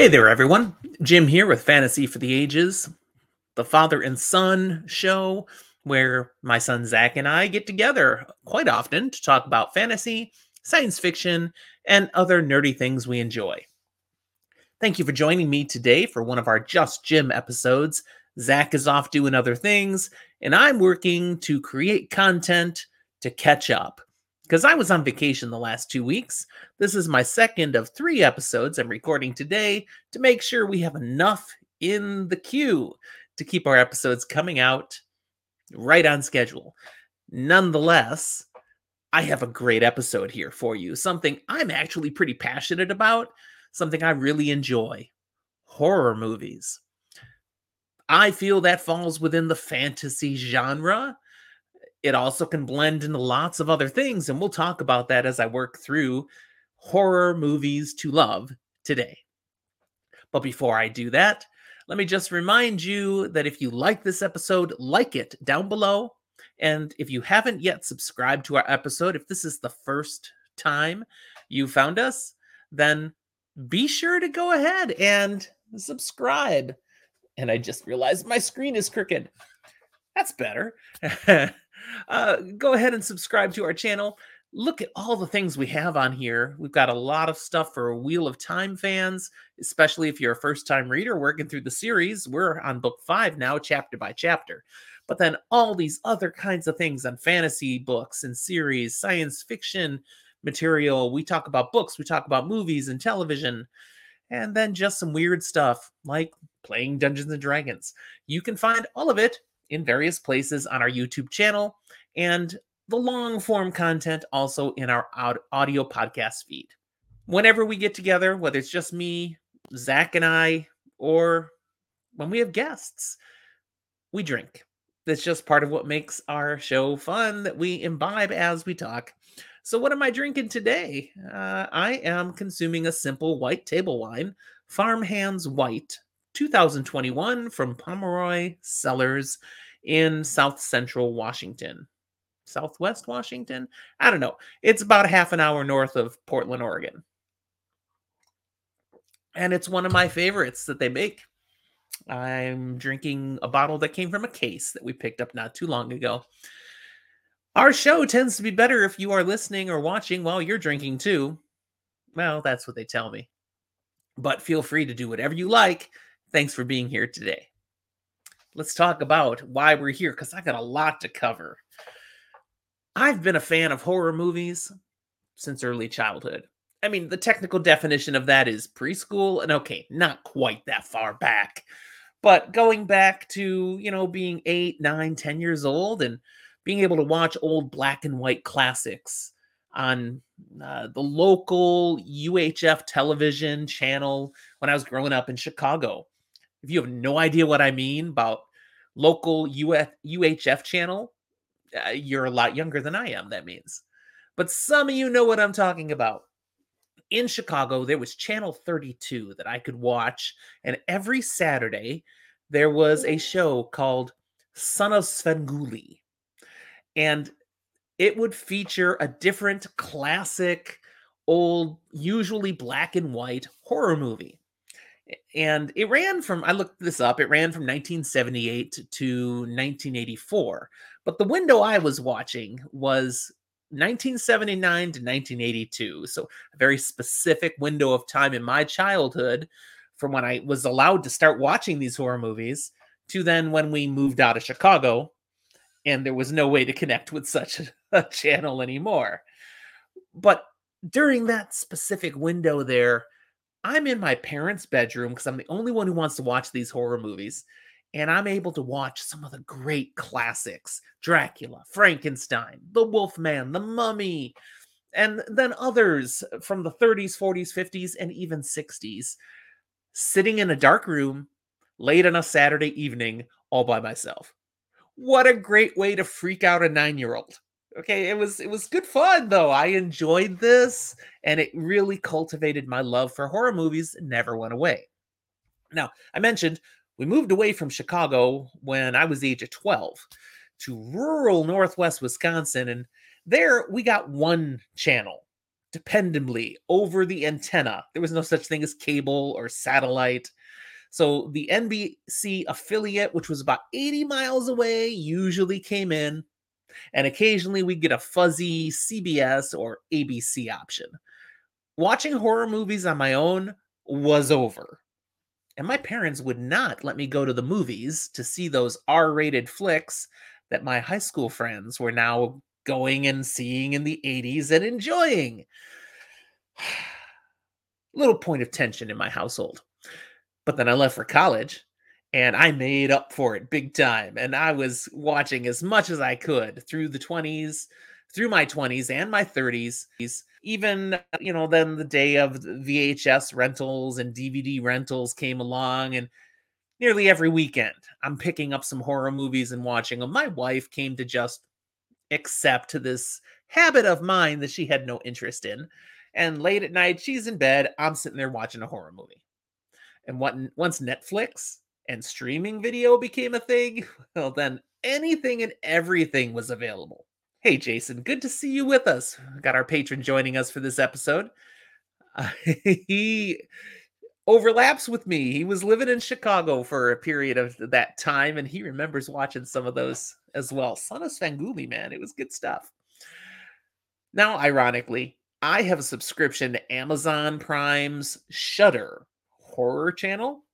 Hey there, everyone. Jim here with Fantasy for the Ages, the father and son show where my son Zach and I get together quite often to talk about fantasy, science fiction, and other nerdy things we enjoy. Thank you for joining me today for one of our Just Jim episodes. Zach is off doing other things, and I'm working to create content to catch up. Because I was on vacation the last two weeks, this is my second of three episodes I'm recording today to make sure we have enough in the queue to keep our episodes coming out right on schedule. Nonetheless, I have a great episode here for you, something I'm actually pretty passionate about, something I really enjoy horror movies. I feel that falls within the fantasy genre. It also can blend into lots of other things, and we'll talk about that as I work through horror movies to love today. But before I do that, let me just remind you that if you like this episode, like it down below. And if you haven't yet subscribed to our episode, if this is the first time you found us, then be sure to go ahead and subscribe. And I just realized my screen is crooked. That's better. uh, go ahead and subscribe to our channel. Look at all the things we have on here. We've got a lot of stuff for Wheel of Time fans, especially if you're a first time reader working through the series. We're on book five now, chapter by chapter. But then all these other kinds of things on fantasy books and series, science fiction material. We talk about books, we talk about movies and television, and then just some weird stuff like playing Dungeons and Dragons. You can find all of it in various places on our YouTube channel and the long form content also in our audio podcast feed. Whenever we get together, whether it's just me, Zach, and I, or when we have guests, we drink. That's just part of what makes our show fun that we imbibe as we talk. So, what am I drinking today? Uh, I am consuming a simple white table wine, Farmhands White 2021 from Pomeroy Cellars in South Central Washington. Southwest Washington. I don't know. It's about half an hour north of Portland, Oregon. And it's one of my favorites that they make. I'm drinking a bottle that came from a case that we picked up not too long ago. Our show tends to be better if you are listening or watching while you're drinking too. Well, that's what they tell me. But feel free to do whatever you like. Thanks for being here today. Let's talk about why we're here because I got a lot to cover. I've been a fan of horror movies since early childhood. I mean, the technical definition of that is preschool, and okay, not quite that far back, but going back to, you know, being eight, nine, ten years old and being able to watch old black and white classics on uh, the local UHF television channel when I was growing up in Chicago. If you have no idea what I mean about local UF, UHF channel, uh, you're a lot younger than I am, that means. But some of you know what I'm talking about. In Chicago, there was Channel 32 that I could watch, and every Saturday there was a show called Son of Svengoolie. And it would feature a different classic, old, usually black and white horror movie and it ran from i looked this up it ran from 1978 to 1984 but the window i was watching was 1979 to 1982 so a very specific window of time in my childhood from when i was allowed to start watching these horror movies to then when we moved out of chicago and there was no way to connect with such a channel anymore. But during that specific window there I'm in my parents' bedroom because I'm the only one who wants to watch these horror movies. And I'm able to watch some of the great classics Dracula, Frankenstein, The Wolfman, The Mummy, and then others from the 30s, 40s, 50s, and even 60s, sitting in a dark room late on a Saturday evening all by myself. What a great way to freak out a nine year old okay it was it was good fun though i enjoyed this and it really cultivated my love for horror movies never went away now i mentioned we moved away from chicago when i was the age of 12 to rural northwest wisconsin and there we got one channel dependably over the antenna. There was no such thing as cable or satellite. So the NBC affiliate, which was about 80 miles away, usually came in. And occasionally we get a fuzzy CBS or ABC option. Watching horror movies on my own was over. And my parents would not let me go to the movies to see those R rated flicks that my high school friends were now going and seeing in the 80s and enjoying. Little point of tension in my household. But then I left for college and I made up for it big time. And I was watching as much as I could through the 20s, through my 20s and my 30s. Even, you know, then the day of VHS rentals and DVD rentals came along. And nearly every weekend, I'm picking up some horror movies and watching them. My wife came to just accept this habit of mine that she had no interest in. And late at night, she's in bed. I'm sitting there watching a horror movie. And what, once Netflix and streaming video became a thing, well, then anything and everything was available. Hey, Jason, good to see you with us. We got our patron joining us for this episode. Uh, he overlaps with me. He was living in Chicago for a period of that time, and he remembers watching some of those as well. Son of Svengoolie, man, it was good stuff. Now, ironically, I have a subscription to Amazon Prime's Shudder horror channel,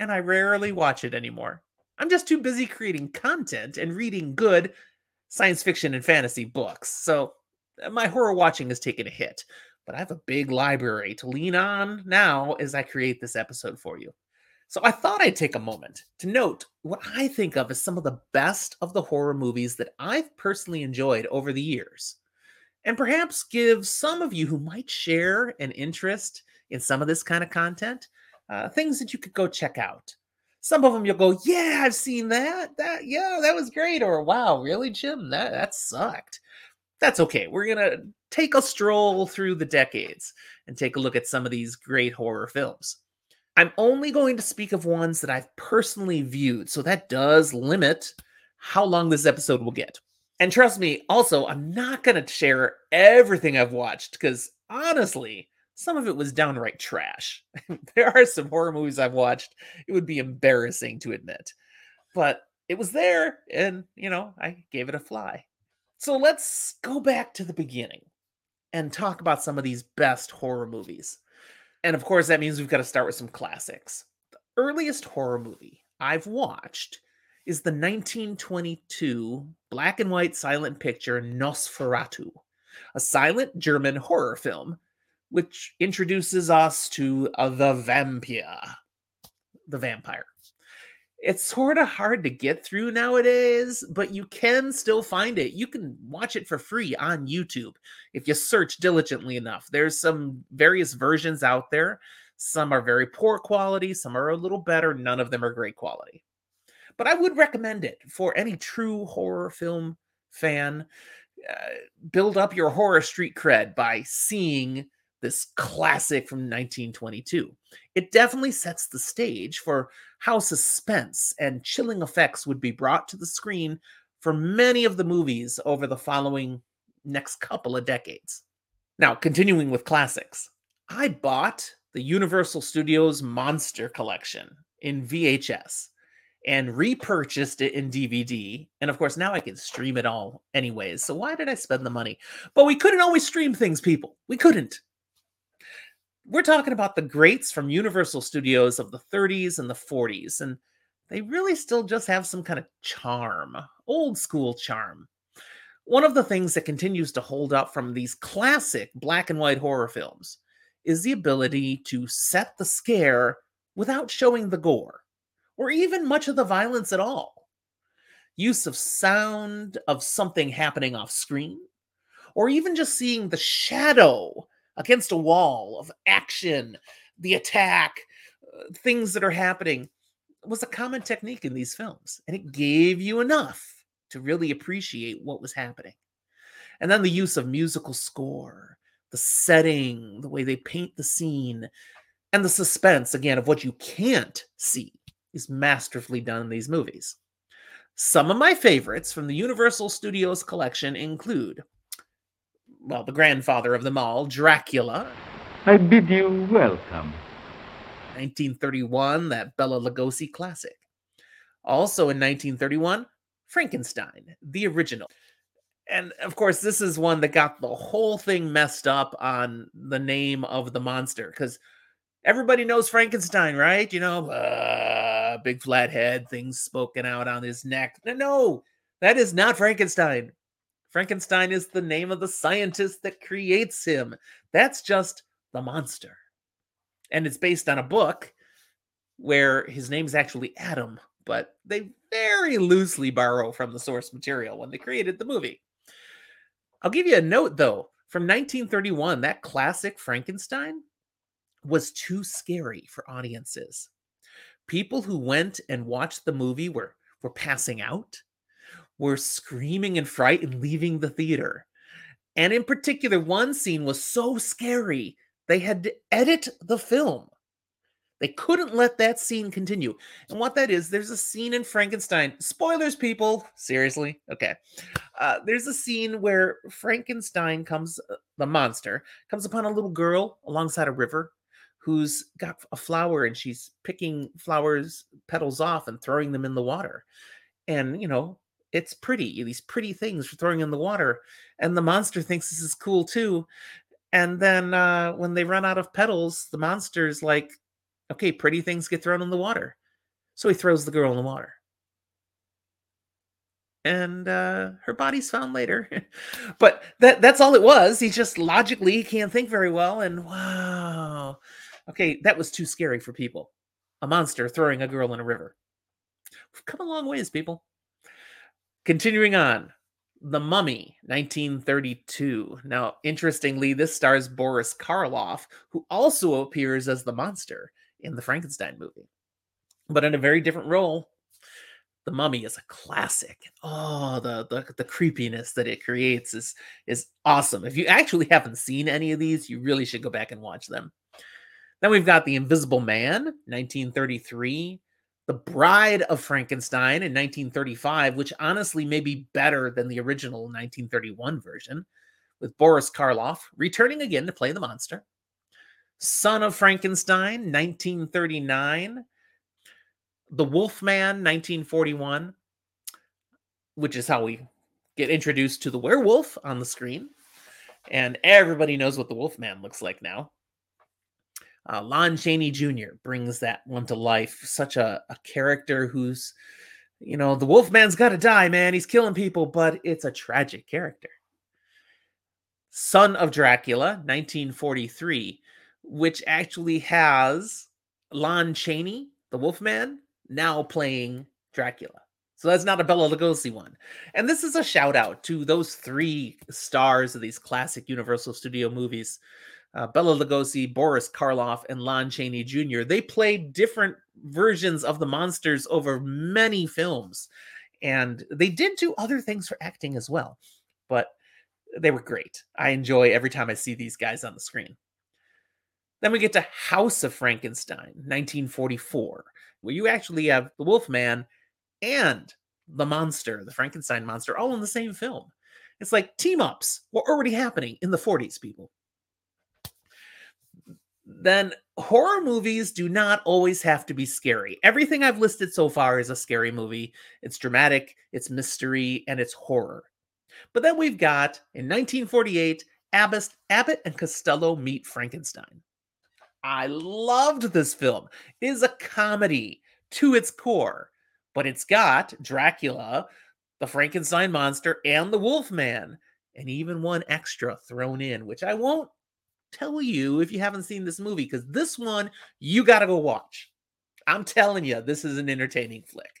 and I rarely watch it anymore. I'm just too busy creating content and reading good science fiction and fantasy books. So uh, my horror watching has taken a hit, but I have a big library to lean on now as I create this episode for you. So I thought I'd take a moment to note what I think of as some of the best of the horror movies that I've personally enjoyed over the years. And perhaps give some of you who might share an interest in some of this kind of content uh, things that you could go check out. Some of them you'll go, yeah, I've seen that. That yeah, that was great. Or wow, really, Jim? That that sucked. That's okay. We're gonna take a stroll through the decades and take a look at some of these great horror films. I'm only going to speak of ones that I've personally viewed, so that does limit how long this episode will get. And trust me, also, I'm not going to share everything I've watched because honestly, some of it was downright trash. there are some horror movies I've watched, it would be embarrassing to admit. But it was there, and, you know, I gave it a fly. So let's go back to the beginning and talk about some of these best horror movies. And of course, that means we've got to start with some classics. The earliest horror movie I've watched is the 1922 black and white silent picture Nosferatu, a silent German horror film which introduces us to uh, the vampire, the vampire. It's sort of hard to get through nowadays, but you can still find it. You can watch it for free on YouTube if you search diligently enough. There's some various versions out there. Some are very poor quality, some are a little better. None of them are great quality. But I would recommend it for any true horror film fan. Uh, build up your horror street cred by seeing this classic from 1922. It definitely sets the stage for how suspense and chilling effects would be brought to the screen for many of the movies over the following next couple of decades. Now, continuing with classics, I bought the Universal Studios Monster Collection in VHS and repurchased it in DVD. And of course, now I can stream it all anyways. So why did I spend the money? But we couldn't always stream things, people. We couldn't we're talking about the greats from Universal Studios of the 30s and the 40s, and they really still just have some kind of charm, old school charm. One of the things that continues to hold up from these classic black and white horror films is the ability to set the scare without showing the gore or even much of the violence at all. Use of sound of something happening off screen, or even just seeing the shadow against a wall of action, the attack, uh, things that are happening was a common technique in these films. And it gave you enough to really appreciate what was happening. And then the use of musical score, the setting, the way they paint the scene, and the suspense, again, of what you can't see is masterfully done in these movies. Some of my favorites from the Universal Studios collection include well, the grandfather of them all, Dracula. I bid you welcome. 1931, that Bela Lugosi classic. Also in 1931, Frankenstein, the original. And of course, this is one that got the whole thing messed up on the name of the monster because everybody knows Frankenstein, right? You know, uh, big flat head, things spoken out on his neck. No, that is not Frankenstein. Frankenstein is the name of the scientist that creates him. That's just the monster. And it's based on a book where his name is actually Adam, but they very loosely borrow from the source material when they created the movie. I'll give you a note though. From 1931, that classic Frankenstein was too scary for audiences. People who went and watched the movie were, were passing out, were screaming in fright and leaving the theater. And in particular, one scene was so scary, they had to edit the film. They couldn't let that scene continue. And what that is, there's a scene in Frankenstein. Spoilers, people. Seriously? Okay. Uh, there's a scene where Frankenstein comes, uh, the monster, comes upon a little girl alongside a river who's got a flower and she's picking flowers petals off and throwing them in the water. And, you know, it's pretty, these pretty things for throwing in the water. And the monster thinks this is cool too. And then uh, when they run out of petals, the monster's like, okay, pretty things get thrown in the water. So he throws the girl in the water. And uh, her body's found later. but that that's all it was. He just logically can't think very well. And wow. Okay, that was too scary for people. A monster throwing a girl in a river. We've come a long ways, people. Continuing on. The Mummy, 1932. Now, interestingly, this stars Boris Karloff, who also appears as the monster in the Frankenstein movie, but in a very different role. The Mummy is a classic. Oh, the, the the creepiness that it creates is is awesome. If you actually haven't seen any of these, you really should go back and watch them. Then we've got The Invisible Man, 1933. The Bride of Frankenstein in 1935, which honestly may be better than the original 1931 version, with Boris Karloff returning again to play the monster. Son of Frankenstein, 1939. The Wolfman, 1941, which is how we get introduced to the werewolf on the screen. And everybody knows what the Wolfman looks like now. Uh, Lon Chaney Jr. brings that one to life. Such a, a character who's, you know, the Wolfman's got to die, man. He's killing people, but it's a tragic character. Son of Dracula, 1943 which actually has Lon Chaney, the Wolfman, now playing Dracula. So that's not a Bela Lugosi one. And this is a shout out to those three stars of these classic Universal Studio movies uh, Bela Lugosi, Boris Karloff, and Lon Chaney Jr. They played different versions of the monsters over many films. And they did do other things for acting as well. But they were great. I enjoy every time I see these guys on the screen. Then we get to House of Frankenstein, 1944, where you actually have the Wolfman and the monster, the Frankenstein monster, all in the same film. It's like team ups were already happening in the 40s, people. Then horror movies do not always have to be scary. Everything I've listed so far is a scary movie. It's dramatic, it's mystery, and it's horror. But then we've got in 1948, Abbott, Abbott and Costello meet Frankenstein. I loved this film. It is a comedy to its core, but it's got Dracula, the Frankenstein monster, and the Wolfman, and even one extra thrown in, which I won't tell you if you haven't seen this movie, because this one you got to go watch. I'm telling you, this is an entertaining flick.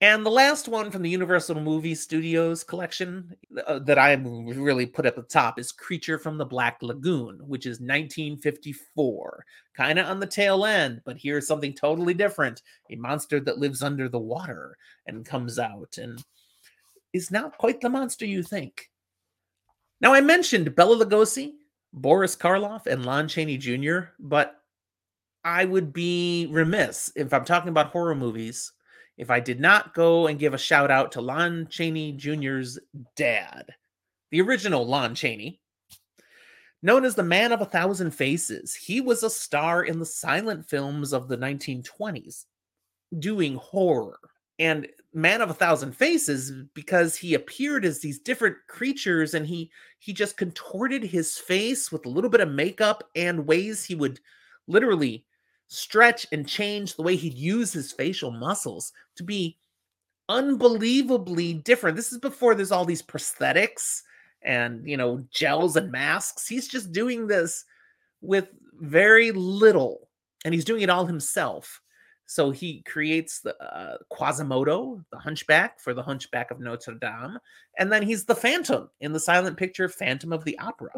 And the last one from the Universal Movie Studios collection uh, that I really put at the top is Creature from the Black Lagoon, which is 1954. Kind of on the tail end, but here's something totally different a monster that lives under the water and comes out and is not quite the monster you think. Now, I mentioned Bela Lugosi, Boris Karloff, and Lon Chaney Jr., but I would be remiss if I'm talking about horror movies if I did not go and give a shout out to Lon Chaney Jr.'s dad, the original Lon Chaney. Known as the Man of a Thousand Faces, he was a star in the silent films of the 1920s, doing horror. And Man of a Thousand Faces because he appeared as these different creatures and he he just contorted his face with a little bit of makeup and ways he would literally stretch and change the way he'd use his facial muscles to be unbelievably different. This is before there's all these prosthetics and, you know, gels and masks. He's just doing this with very little and he's doing it all himself. So he creates the uh, Quasimodo, the Hunchback for the Hunchback of Notre Dame, and then he's the Phantom in the silent picture Phantom of the Opera.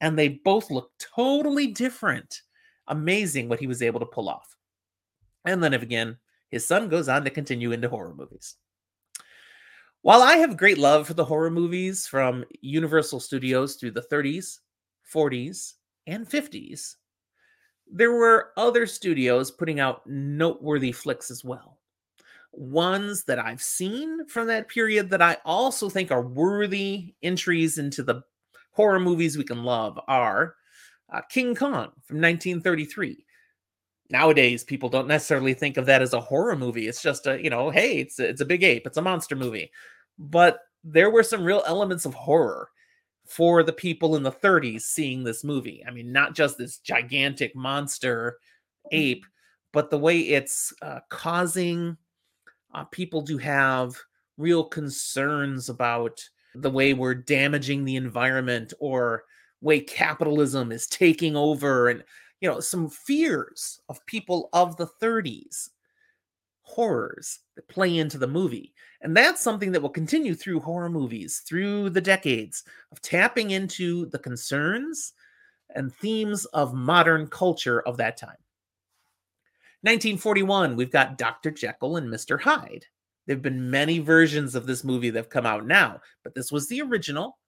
And they both look totally different. Amazing what he was able to pull off. And then again, his son goes on to continue into horror movies. While I have great love for the horror movies from Universal Studios through the 30s, 40s, and 50s, there were other studios putting out noteworthy flicks as well. Ones that I've seen from that period that I also think are worthy entries into the horror movies we can love are uh, King Kong from 1933. Nowadays, people don't necessarily think of that as a horror movie. It's just a, you know, hey, it's it's a big ape, it's a monster movie. But there were some real elements of horror for the people in the 30s seeing this movie. I mean, not just this gigantic monster ape, but the way it's uh, causing uh, people to have real concerns about the way we're damaging the environment or way capitalism is taking over and you know some fears of people of the 30s horrors that play into the movie. And that's something that will continue through horror movies, through the decades of tapping into the concerns and themes of modern culture of that time. 1941, we've got Dr. Jekyll and Mr. Hyde. There have been many versions of this movie that have come out now, but this was the original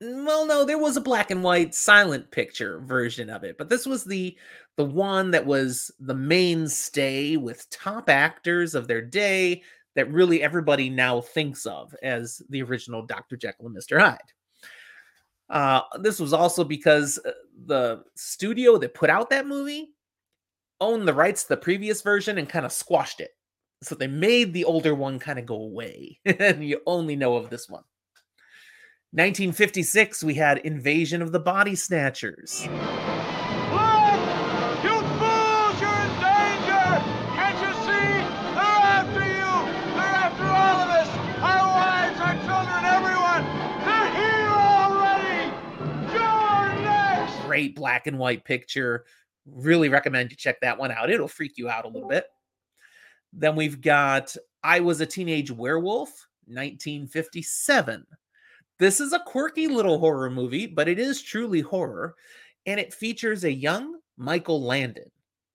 mm, well no there was a black and white silent picture version of it but this was the the one that was the mainstay with top actors of their day that really everybody now thinks of as the original dr jekyll and mr hyde. Uh, this was also because uh, the studio that put out that movie owned the rights to the previous version and kind of squashed it. So they made the older one kind of go away and you only know of this one. 1956, we had Invasion of the Body Snatchers. Great black and white picture. Really recommend you check that one out. It'll freak you out a little bit. Then we've got I Was a Teenage Werewolf, 1957. This is a quirky little horror movie, but it is truly horror, and it features a young Michael Landon.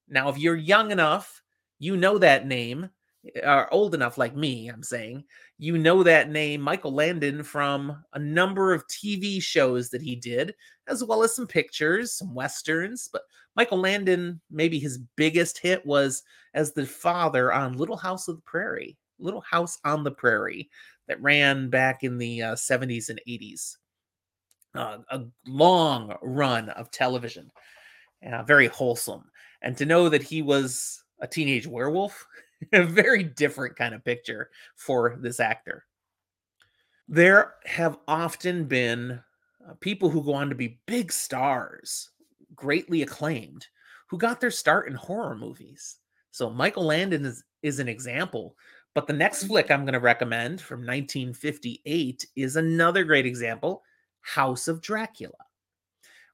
Now, if you're young enough, you know that name, eh, old enough like me, I'm saying, you know that name, Michael Landon, from a number of TV shows that he did, as well as some pictures, some westerns. But Michael Landon, maybe his biggest hit was as the father on Little House of the Prairie. Little House on the Prairie that ran back in the uh, 70s and 80s. Uh, a long run of television, uh, very wholesome. And to know that he was a teenage werewolf, a very different kind of picture for this actor. There have often been uh, people who go on to be big stars, greatly acclaimed, who got their start in horror movies. So Michael Landon is, is an example but the next flick I'm going to recommend from 1958 is another great example House of Dracula,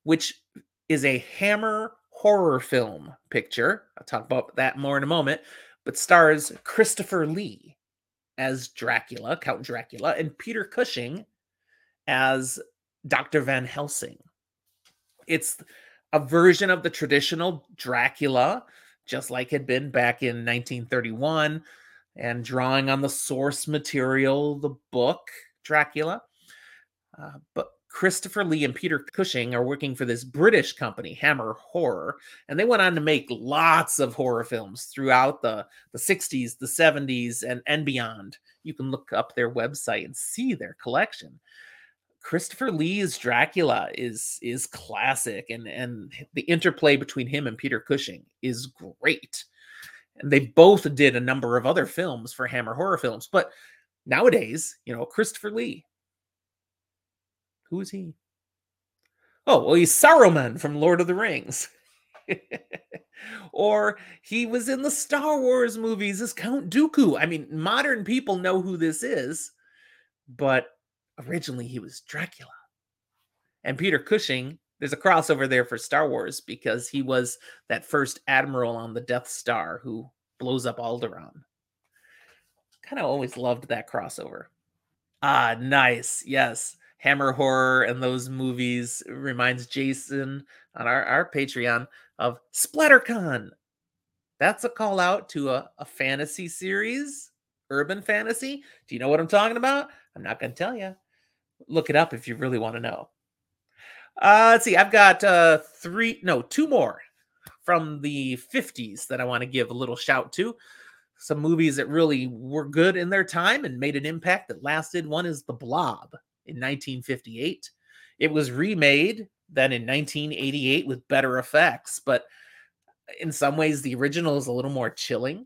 which is a Hammer horror film picture. I'll talk about that more in a moment, but stars Christopher Lee as Dracula, Count Dracula, and Peter Cushing as Dr. Van Helsing. It's a version of the traditional Dracula, just like it had been back in 1931 and drawing on the source material, the book Dracula. Uh, but Christopher Lee and Peter Cushing are working for this British company, Hammer Horror, and they went on to make lots of horror films throughout the, the 60s, the 70s, and, and beyond. You can look up their website and see their collection. Christopher Lee's Dracula is is classic and and the interplay between him and Peter Cushing is great. And they both did a number of other films for Hammer horror films, but nowadays, you know, Christopher Lee. Who is he? Oh, well, he's Saruman from Lord of the Rings. or he was in the Star Wars movies as Count Dooku. I mean, modern people know who this is, but originally he was Dracula. And Peter Cushing, there's a crossover there for Star Wars because he was that first admiral on the Death Star who blows up Alderaan. Kind of always loved that crossover. Ah, nice. Yes. Hammer horror and those movies reminds Jason on our, our Patreon of SplatterCon. That's a call out to a, a fantasy series, urban fantasy. Do you know what I'm talking about? I'm not going to tell you. Look it up if you really want to know. Uh, let's see. I've got uh, three, no, two more from the 50s that I want to give a little shout to. Some movies that really were good in their time and made an impact that lasted. One is The Blob in 1958. It was remade then in 1988 with better effects, but in some ways the original is a little more chilling.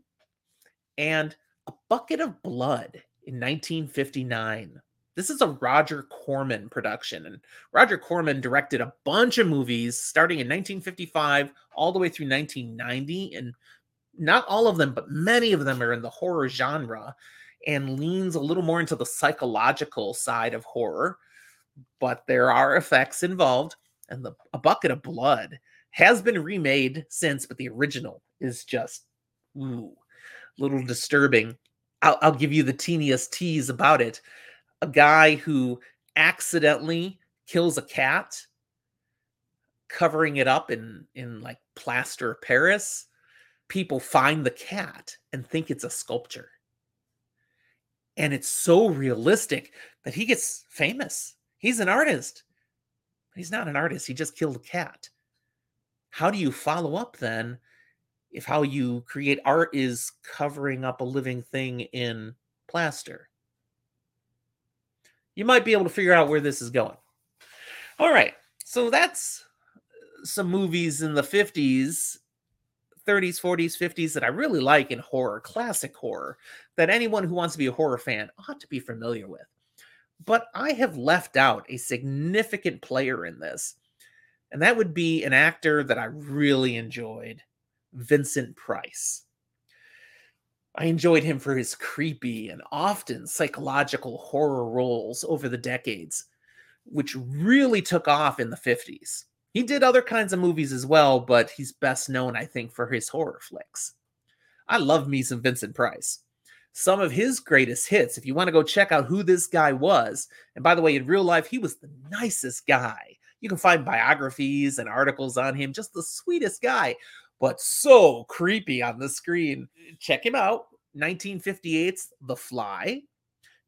And A Bucket of Blood in 1959. This is a Roger Corman production, and Roger Corman directed a bunch of movies starting in 1955 all the way through 1990. And not all of them, but many of them are in the horror genre and leans a little more into the psychological side of horror. But there are effects involved, and the A Bucket of Blood has been remade since, but the original is just ooh, a little disturbing. I'll, I'll give you the teeniest tease about it. A guy who accidentally kills a cat, covering it up in in like plaster of Paris. People find the cat and think it's a sculpture. And it's so realistic that he gets famous. He's an artist. He's not an artist. He just killed a cat. How do you follow up then if how you create art is covering up a living thing in plaster? You might be able to figure out where this is going. All right. So that's uh, some movies in the 50s 30s, 40s, 50s that I really like in horror, classic horror, that anyone who wants to be a horror fan ought to be familiar with. But I have left out a significant player in this, and that would be an actor that I really enjoyed, Vincent Price. I enjoyed him for his creepy and often psychological horror roles over the decades, which really took off in the 50s. He did other kinds of movies as well, but he's best known, I think, for his horror flicks. I love me some Vincent Price. Some of his greatest hits, if you want to go check out who this guy was, and by the way, in real life, he was the nicest guy. You can find biographies and articles on him, just the sweetest guy, but so creepy on the screen. Check him out 1958's The Fly,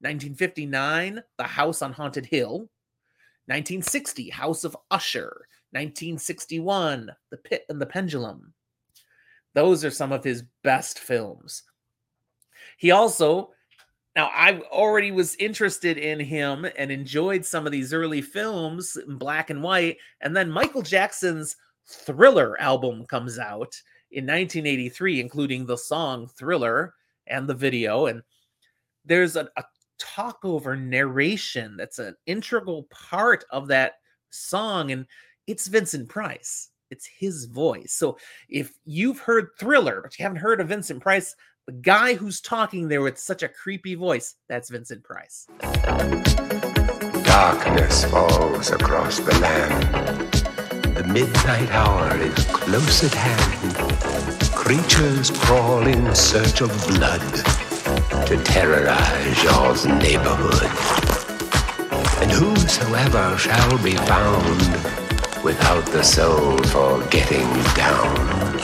1959, The House on Haunted Hill, 1960, House of Usher, 1961, The Pit and the Pendulum. Those are some of his best films. He also, now I already was interested in him and enjoyed some of these early films in black and white. And then Michael Jackson's Thriller album comes out in 1983, including the song Thriller and the video. And there's a, a talkover narration that's an integral part of that song. And it's Vincent Price. It's his voice. So if you've heard Thriller, but you haven't heard of Vincent Price, the guy who's talking there with such a creepy voice, that's Vincent Price. Darkness falls across the land. The midnight hour is close at hand. Creatures crawl in search of blood to terrorize y'all's neighborhood. And whosoever shall be found without the soul for getting down,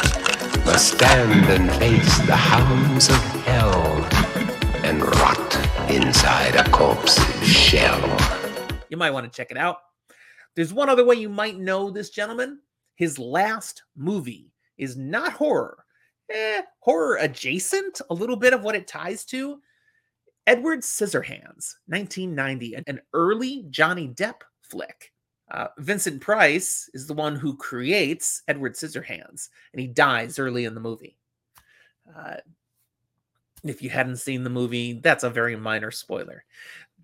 must stand and face the hounds of hell and rot inside a corpse's shell. You might want to check it out. There's one other way you might know this gentleman. His last movie is not horror, eh, horror adjacent, a little bit of what it ties to. Edward Scissorhands, 1990, an early Johnny Depp flick. Uh, Vincent Price is the one who creates Edward Scissorhands, and he dies early in the movie. Uh, if you hadn't seen the movie, that's a very minor spoiler.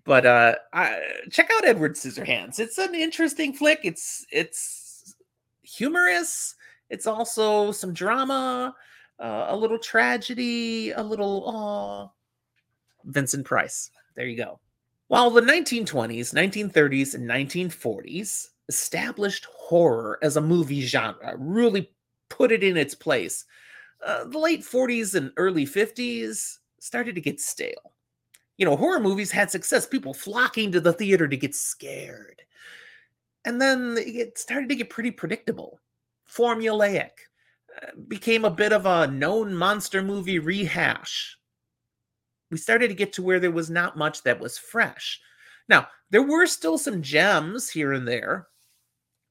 But uh, I, check out Edward Scissorhands. It's an interesting flick. It's it's humorous. It's also some drama, uh, a little tragedy, a little oh, Vincent Price. There you go. While the 1920s, 1930s, and 1940s established horror as a movie genre, really put it in its place, uh, the late 40s and early 50s started to get stale. You know, horror movies had success, people flocking to the theater to get scared. And then it started to get pretty predictable, formulaic, uh, became a bit of a known monster movie rehash we started to get to where there was not much that was fresh. Now, there were still some gems here and there,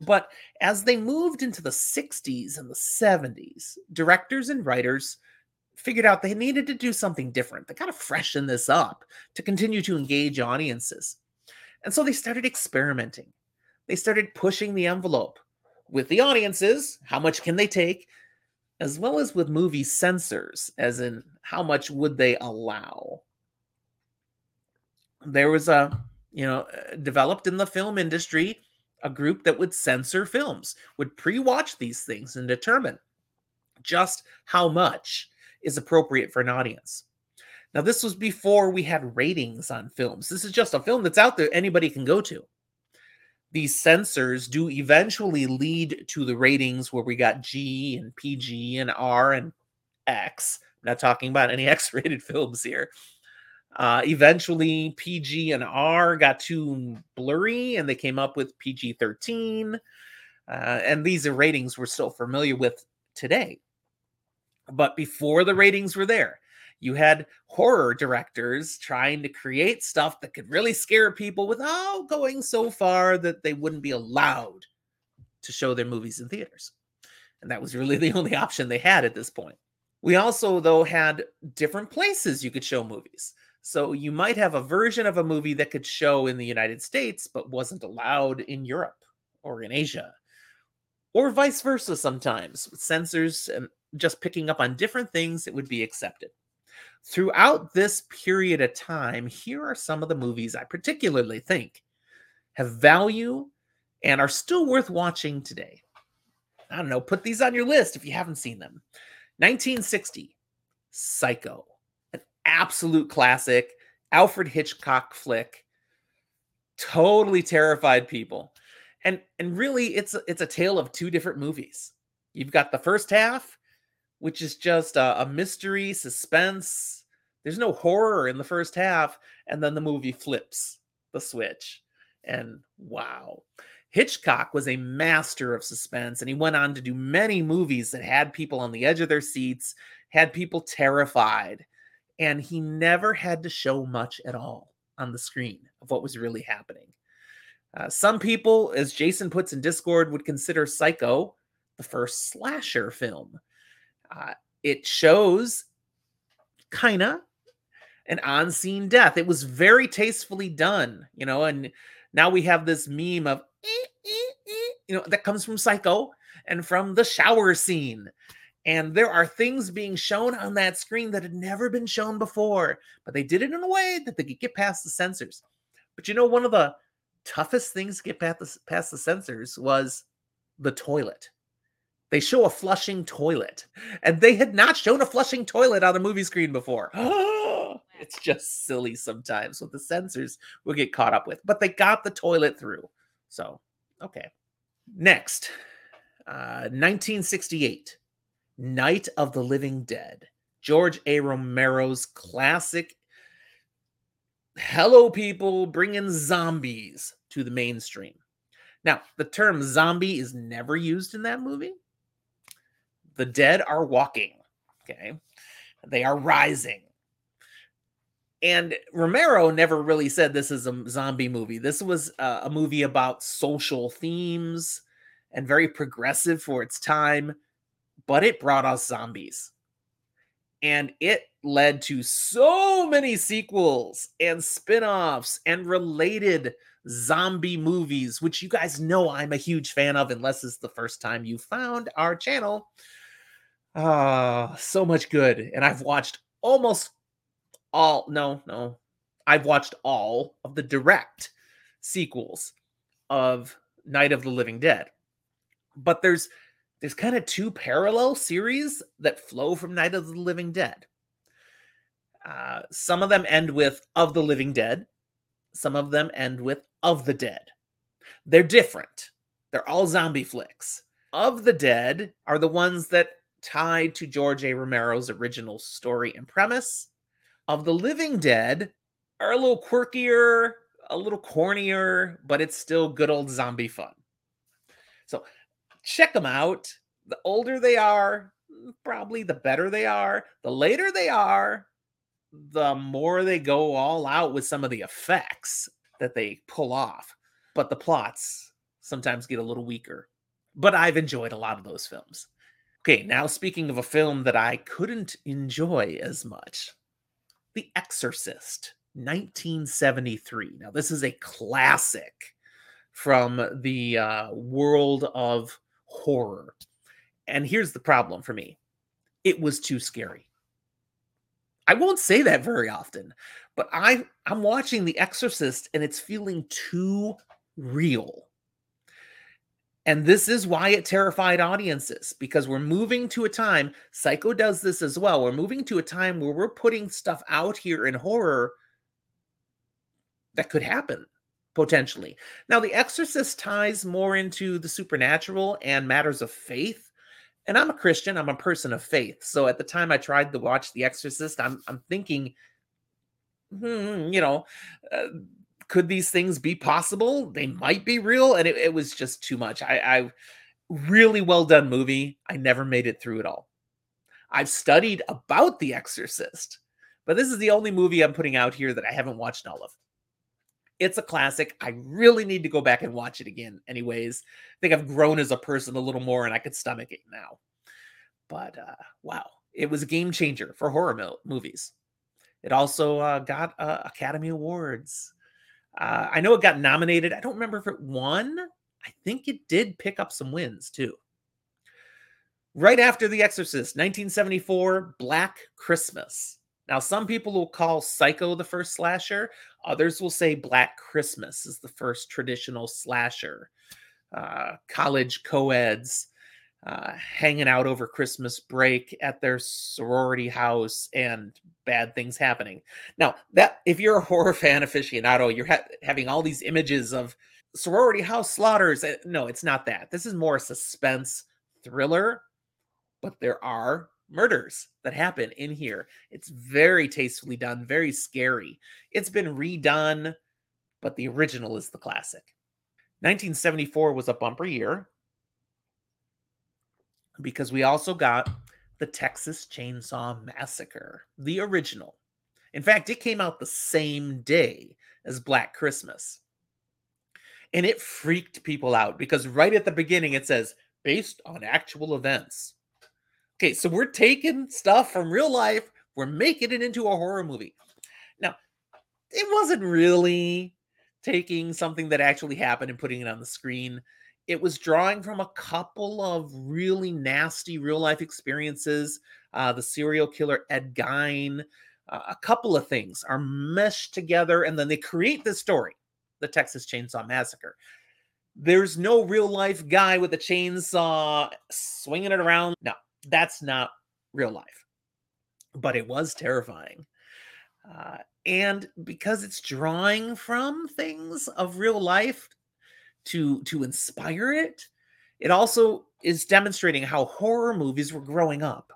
but as they moved into the 60s and the 70s, directors and writers figured out they needed to do something different. They got to freshen this up to continue to engage audiences. And so they started experimenting. They started pushing the envelope with the audiences. How much can they take? As well as with movie censors, as in how much would they allow. There was a, you know, uh, developed in the film industry a group that would censor films, would pre watch these things and determine just how much is appropriate for an audience. Now, this was before we had ratings on films. This is just a film that's out there, anybody can go to these censors do eventually lead to the ratings where we got G and PG and R and X. I'm not talking about any X rated films here. Uh, eventually, PG and R got too blurry and they came up with PG 13. Uh, and these are ratings we're still familiar with today. But before the ratings were there, you had horror directors trying to create stuff that could really scare people without going so far that they wouldn't be allowed to show their movies in theaters. And that was really the only option they had at this point. We also, though, had different places you could show movies. So you might have a version of a movie that could show in the United States, but wasn't allowed in Europe or in Asia, or vice versa sometimes, with censors and just picking up on different things that would be accepted. Throughout this period of time, here are some of the movies I particularly think have value and are still worth watching today. I don't know, put these on your list if you haven't seen them. 1960, Psycho, an absolute classic, Alfred Hitchcock flick. Totally terrified people. And and really it's it's a tale of two different movies. You've got the first half which is just a, a mystery, suspense. There's no horror in the first half, and then the movie flips the switch. And wow. Hitchcock was a master of suspense, and he went on to do many movies that had people on the edge of their seats, had people terrified, and he never had to show much at all on the screen of what was really happening. Uh, some people, as Jason puts in Discord, would consider Psycho the first slasher film. Uh, it shows kind of an on-scene death. It was very tastefully done, you know, and now we have this meme of eh, eh, eh, you know that comes from Psycho and from the shower scene. And there are things being shown on that screen that had never been shown before, but they did it in a way that they could get past the censors. But you know, one of the toughest things to get past the, past the censors was the toilet. They show a flushing toilet, and they had not shown a flushing toilet on a movie screen before. Oh, it's just silly sometimes what the censors will get caught up with, but they got the toilet through. So, okay. Next, uh, 1968, Night of the Living Dead. George A. Romero's classic. Hello, people, bringing zombies to the mainstream. Now, the term zombie is never used in that movie the dead are walking. Okay. They are rising. And Romero never really said this is a zombie movie. This was a, a movie about social themes and very progressive for its time, but it brought us zombies. And it led to so many sequels and spin offs and related zombie movies, which you guys know I'm a huge fan of, unless it's the first time you found our channel. Ah, so much good. And I've watched almost all, no, no, I've watched all of the direct sequels of Night of the Living Dead. But there's there's kind of two parallel series that flow from Night of the Living Dead. Uh, some of them end with Of the Living Dead. Some of them end with Of the Dead. They're different. They're all zombie flicks. Of the Dead are the ones that tied to George A. Romero's original story and premise. Of the Living Dead are a little quirkier, a little cornier, but it's still good old zombie fun. So check them out. The older they are, probably the better they are. The later they are, the more they go all out with some of the effects that they pull off. But the plots sometimes get a little weaker. But I've enjoyed a lot of those films. Okay, now speaking of a film that I couldn't enjoy as much The Exorcist, 1973. Now, this is a classic from the uh, world of horror. And here's the problem for me it was too scary. I won't say that very often, but I I'm watching The Exorcist and it's feeling too real. And this is why it terrified audiences because we're moving to a time, Psycho does this as well. We're moving to a time where we're putting stuff out here in horror that could happen potentially. Now, The Exorcist ties more into the supernatural and matters of faith. And I'm a Christian, I'm a person of faith. So at the time I tried to watch The Exorcist, I'm, I'm thinking, hmm, you know, uh, could these things be possible? They might be real. And it, it was just too much. I, I really well done movie. I never made it through it all. I've studied about The Exorcist, but this is the only movie I'm putting out here that I haven't watched all of. It's a classic. I really need to go back and watch it again, anyways. I think I've grown as a person a little more and I could stomach it now. But uh, wow, it was a game changer for horror mo- movies. It also uh, got uh, Academy Awards. Uh, I know it got nominated. I don't remember if it won. I think it did pick up some wins too. Right after The Exorcist, 1974, Black Christmas. Now, some people will call Psycho the first slasher. Others will say Black Christmas is the first traditional slasher. Uh, college co-eds uh, hanging out over Christmas break at their sorority house and bad things happening. Now, that if you're a horror fan aficionado, you're ha- having all these images of sorority house slaughters. Eh, no, it's not that. This is more a suspense thriller, but there are murders that happen in here. It's very tastefully done, very scary. It's been redone, but the original is the classic. 1974 was a bumper year because we also got the Texas Chainsaw Massacre, the original. In fact, it came out the same day as Black Christmas. And it freaked people out because right at the beginning it says, based on actual events. Okay, so we're taking stuff from real life, we're making it into a horror movie. Now, it wasn't really taking something that actually happened and putting it on the screen. It was drawing from a couple of really nasty real life experiences. Uh, the serial killer Ed Gein, uh, a couple of things are meshed together, and then they create this story, the Texas Chainsaw Massacre. There's no real life guy with a chainsaw swinging it around. No, that's not real life, but it was terrifying. Uh, and because it's drawing from things of real life to to inspire it, it also is demonstrating how horror movies were growing up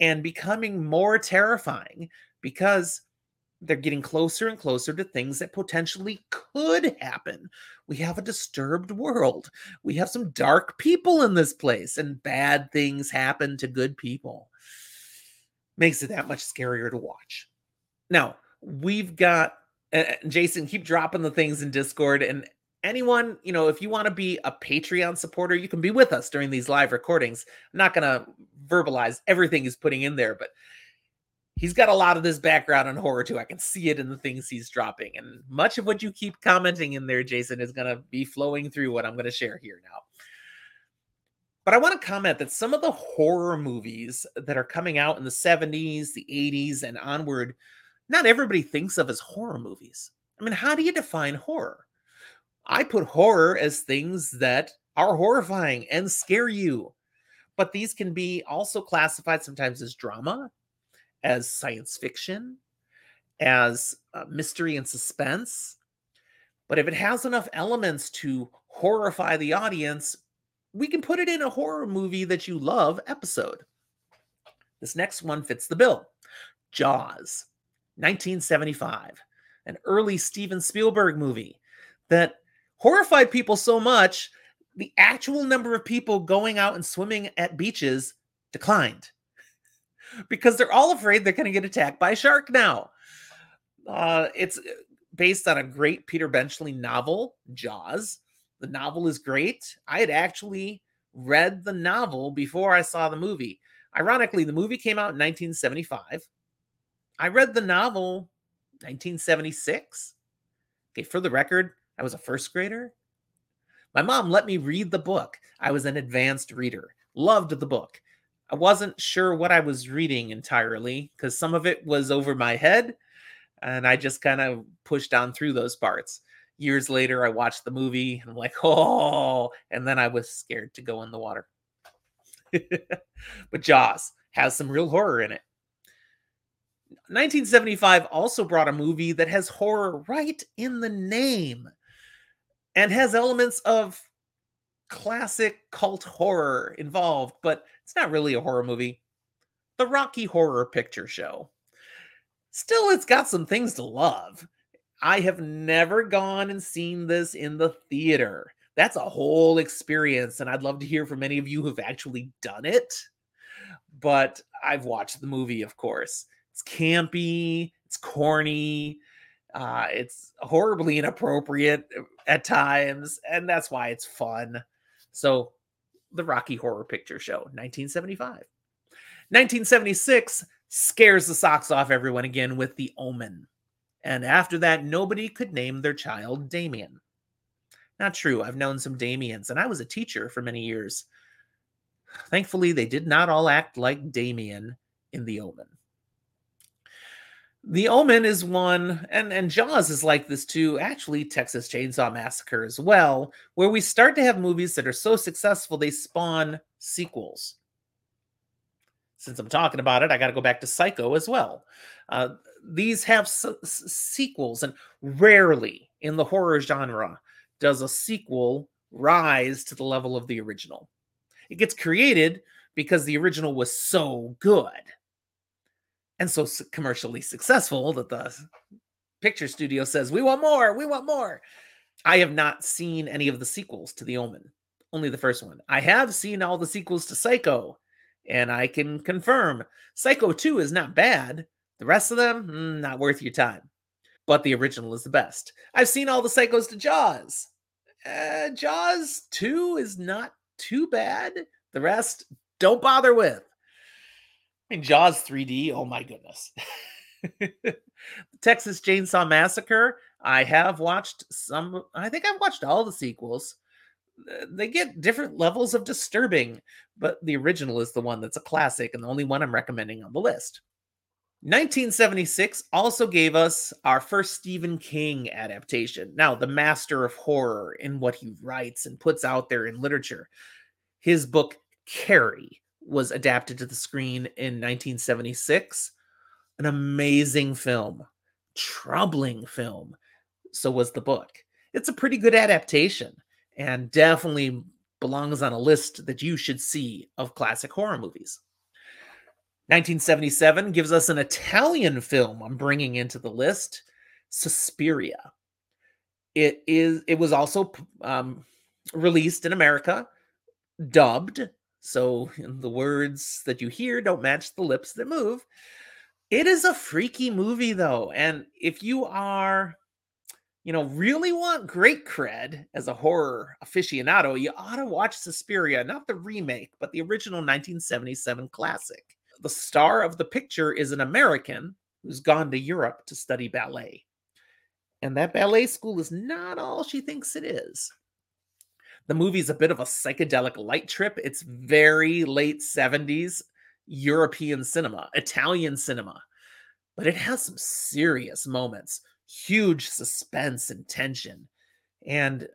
and becoming more terrifying because they're getting closer and closer to things that potentially could happen. We have a disturbed world. We have some dark people in this place, and bad things happen to good people. Makes it that much scarier to watch. Now, we've got uh, Jason, keep dropping the things in Discord. And anyone, you know, if you want to be a Patreon supporter, you can be with us during these live recordings. I'm not going to verbalize everything he's putting in there, but he's got a lot of this background in horror too. I can see it in the things he's dropping. And much of what you keep commenting in there, Jason, is going to be flowing through what I'm going to share here now. But I want to comment that some of the horror movies that are coming out in the 70s, the 80s, and onward, not everybody thinks of as horror movies. I mean, how do you define horror? I put horror as things that are horrifying and scare you. But these can be also classified sometimes as drama, as science fiction, as uh, mystery and suspense. But if it has enough elements to horrify the audience, we can put it in a horror movie that you love episode. This next one fits the bill Jaws, 1975, an early Steven Spielberg movie that horrified people so much, the actual number of people going out and swimming at beaches declined because they're all afraid they're going to get attacked by a shark now. Uh, it's uh, based on a great Peter Benchley novel, Jaws. The novel is great. I had actually read the novel before I saw the movie. Ironically, the movie came out in 1975. I read the novel 1976. Okay, for the record, I was a first grader. My mom let me read the book. I was an advanced reader, loved the book. I wasn't sure what I was reading entirely because some of it was over my head and I just kind of pushed on through those parts. Years later, I watched the movie and I'm like, oh, and then I was scared to go in the water. but Jaws has some real horror in it. 1975 also brought a movie that has horror right in the name and has elements of classic cult horror involved, but it's not really a horror movie. The Rocky Horror Picture Show. Still, it's got some things to love. I have never gone and seen this in the theater. That's a whole experience, and I'd love to hear from any of you who've actually done it. But I've watched the movie, of course. It's campy, it's corny, uh, it's horribly inappropriate at times, and that's why it's fun. So, the Rocky Horror Picture Show, 1975. 1976 scares the socks off everyone again with The Omen. And after that, nobody could name their child Damien. Not true. I've known some Damiens, and I was a teacher for many years. Thankfully, they did not all act like Damien in The Omen. The Omen is one, and, and Jaws is like this too. Actually, Texas Chainsaw Massacre as well, where we start to have movies that are so successful they spawn sequels. Since I'm talking about it, I got to go back to Psycho as well. Uh, these have s- s- sequels, and rarely in the horror genre does a sequel rise to the level of the original. It gets created because the original was so good and so commercially successful that the picture studio says, We want more, we want more. I have not seen any of the sequels to The Omen, only the first one. I have seen all the sequels to Psycho, and I can confirm Psycho 2 is not bad. The rest of them, mm, not worth your time. But the original is the best. I've seen all the Psychos to Jaws. Uh, Jaws 2 is not too bad. The rest, don't bother with. I mean, Jaws 3D. Oh my goodness. Texas Chainsaw Massacre. I have watched some. I think I've watched all the sequels. They get different levels of disturbing, but the original is the one that's a classic and the only one I'm recommending on the list. 1976 also gave us our first Stephen King adaptation. Now, the master of horror in what he writes and puts out there in literature. His book, Carrie, was adapted to the screen in 1976. An amazing film, troubling film. So was the book. It's a pretty good adaptation and definitely belongs on a list that you should see of classic horror movies. 1977 gives us an Italian film I'm bringing into the list, Suspiria. It is it was also um, released in America, dubbed so the words that you hear don't match the lips that move. It is a freaky movie though, and if you are you know, really want great cred as a horror aficionado, you ought to watch Suspiria, not the remake, but the original 1977 classic. the star of the picture is an American who's gone to Europe to study ballet. And that ballet school is not all she thinks it is. The movie's a bit of a psychedelic light trip. It's very late 70s European cinema, Italian cinema, but it has some serious moments, huge suspense and tension, and uh,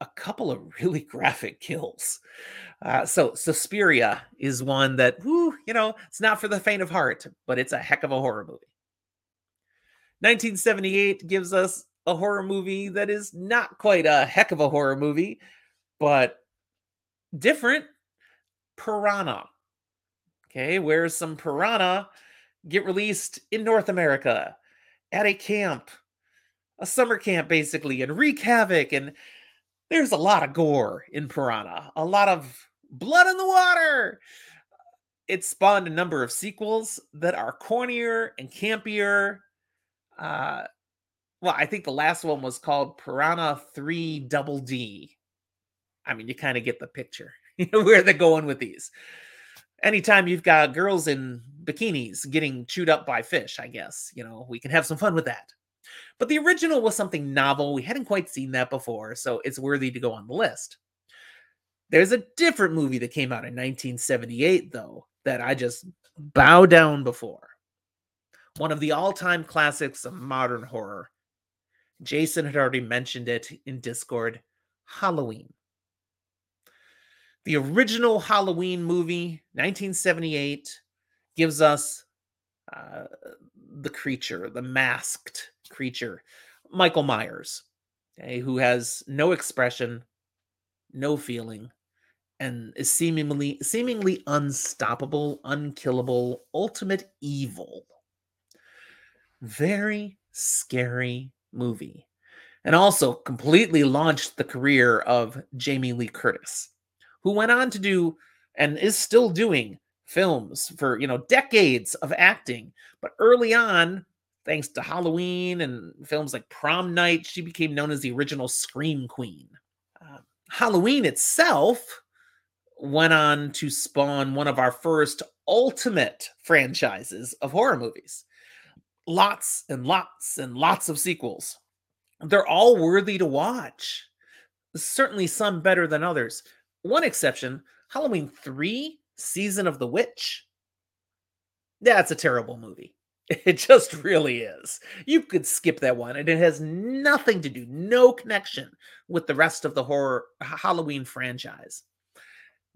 a couple of really graphic kills. Uh, so Suspiria is one that, whoo, you know, it's not for the faint of heart, but it's a heck of a horror movie. 1978 gives us a horror movie that is not quite a heck of a horror movie, but different. Piranha. Okay, where some piranha get released in North America at a camp, a summer camp basically, and wreak havoc. And there's a lot of gore in Piranha, a lot of blood in the water. It spawned a number of sequels that are cornier and campier. Uh, well, I think the last one was called Piranha 3 Double D. I mean, you kind of get the picture where they're going with these. Anytime you've got girls in bikinis getting chewed up by fish, I guess, you know, we can have some fun with that. But the original was something novel. We hadn't quite seen that before, so it's worthy to go on the list. There's a different movie that came out in 1978, though, that I just bow down before. One of the all time classics of modern horror. Jason had already mentioned it in Discord Halloween. The original Halloween movie, 1978, gives us uh, the creature, the masked creature, Michael Myers, okay, who has no expression, no feeling, and is seemingly seemingly unstoppable, unkillable, ultimate evil. Very scary movie. And also completely launched the career of Jamie Lee Curtis, who went on to do and is still doing films for, you know, decades of acting. But early on, thanks to Halloween and films like Prom Night, she became known as the original Scream Queen. Uh, Halloween itself went on to spawn one of our first ultimate franchises of horror movies. Lots and lots and lots of sequels. They're all worthy to watch. Certainly some better than others. One exception Halloween 3 Season of the Witch. That's a terrible movie. It just really is. You could skip that one, and it has nothing to do, no connection with the rest of the horror Halloween franchise.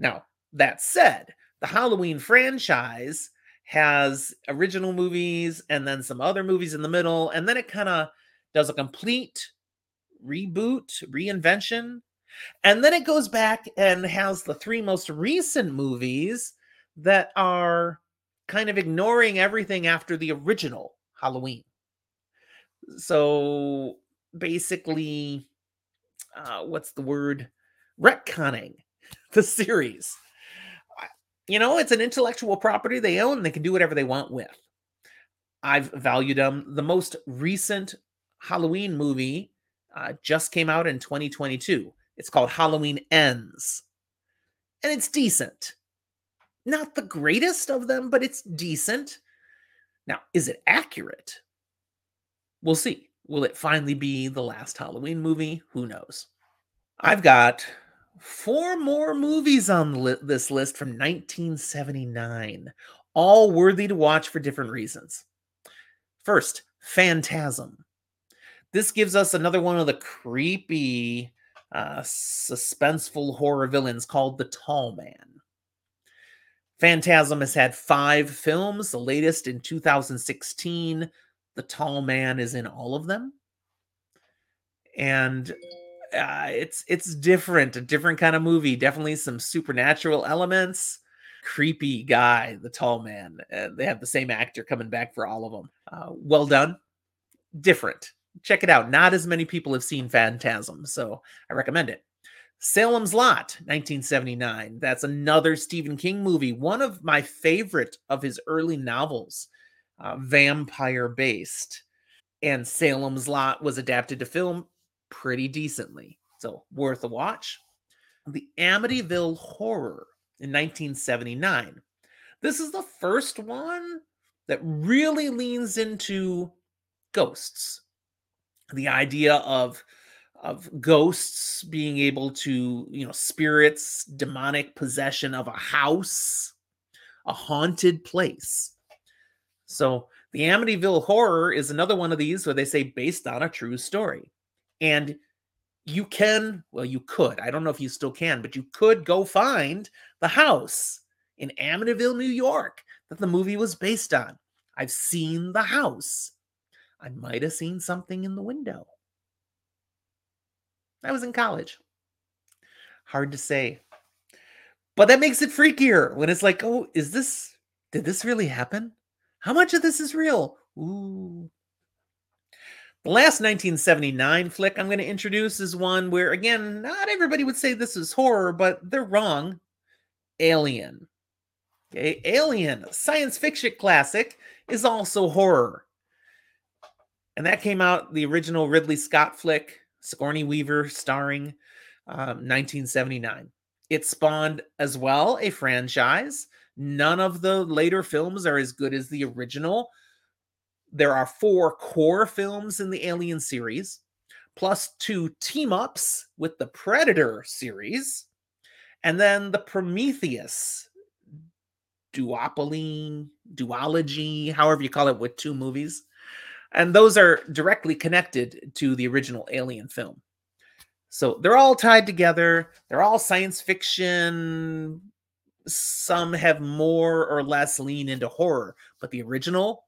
Now, that said, the Halloween franchise has original movies and then some other movies in the middle, and then it kind of does a complete reboot, reinvention. And then it goes back and has the three most recent movies that are kind of ignoring everything after the original Halloween. So basically, uh, what's the word? Retconning the series. You know, it's an intellectual property they own, they can do whatever they want with. I've valued them. The most recent Halloween movie uh, just came out in 2022. It's called Halloween Ends. And it's decent. Not the greatest of them, but it's decent. Now, is it accurate? We'll see. Will it finally be the last Halloween movie? Who knows? I've got four more movies on li- this list from 1979, all worthy to watch for different reasons. First, Phantasm. This gives us another one of the creepy, uh, suspenseful horror villains called the Tall Man. Phantasm has had five films, the latest in 2016. The Tall Man is in all of them. And uh, it's it's different, a different kind of movie. Definitely some supernatural elements. Creepy guy, the tall man. Uh, they have the same actor coming back for all of them. Uh, well done. Different. Check it out. Not as many people have seen Phantasm, so I recommend it. Salem's Lot, 1979. That's another Stephen King movie. One of my favorite of his early novels, uh, vampire based. And Salem's Lot was adapted to film pretty decently. So worth a watch. The Amityville Horror in 1979. This is the first one that really leans into ghosts. The idea of of ghosts being able to, you know, spirits, demonic possession of a house, a haunted place. So, the Amityville Horror is another one of these where they say based on a true story. And you can, well, you could, I don't know if you still can, but you could go find the house in Amityville, New York that the movie was based on. I've seen the house. I might have seen something in the window. I was in college. Hard to say. But that makes it freakier when it's like, oh, is this, did this really happen? How much of this is real? Ooh. The last 1979 flick I'm going to introduce is one where, again, not everybody would say this is horror, but they're wrong. Alien. Okay, Alien, science fiction classic, is also horror. And that came out, the original Ridley Scott flick, Sigourney Weaver starring, um, 1979. It spawned as well a franchise. None of the later films are as good as the original. There are four core films in the Alien series, plus two team ups with the Predator series, and then the Prometheus duopoly, duology, however you call it, with two movies. And those are directly connected to the original Alien film. So they're all tied together. They're all science fiction. Some have more or less lean into horror, but the original,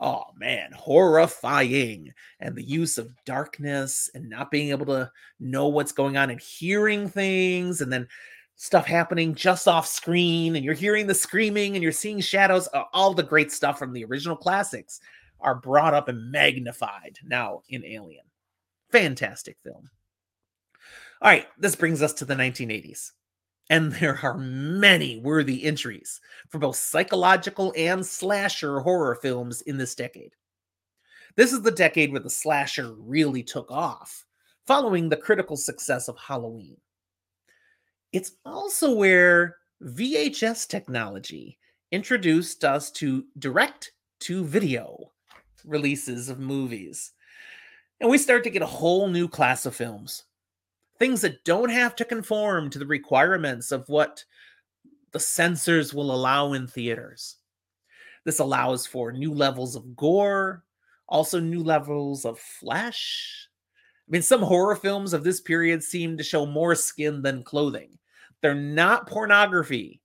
oh man, horrifying. And the use of darkness and not being able to know what's going on and hearing things and then stuff happening just off screen and you're hearing the screaming and you're seeing shadows all the great stuff from the original classics are brought up and magnified now in alien. Fantastic film. All right this brings us to the 1980s and there are many worthy entries for both psychological and slasher horror films in this decade this is the decade where the slasher really took off following the critical success of halloween it's also where VHS technology introduced us to direct to video releases of movies. And we start to get a whole new class of films. Things that don't have to conform to the requirements of what the censors will allow in theaters. This allows for new levels of gore, also new levels of flesh. I mean, some horror films of this period seem to show more skin than clothing. They're not pornography,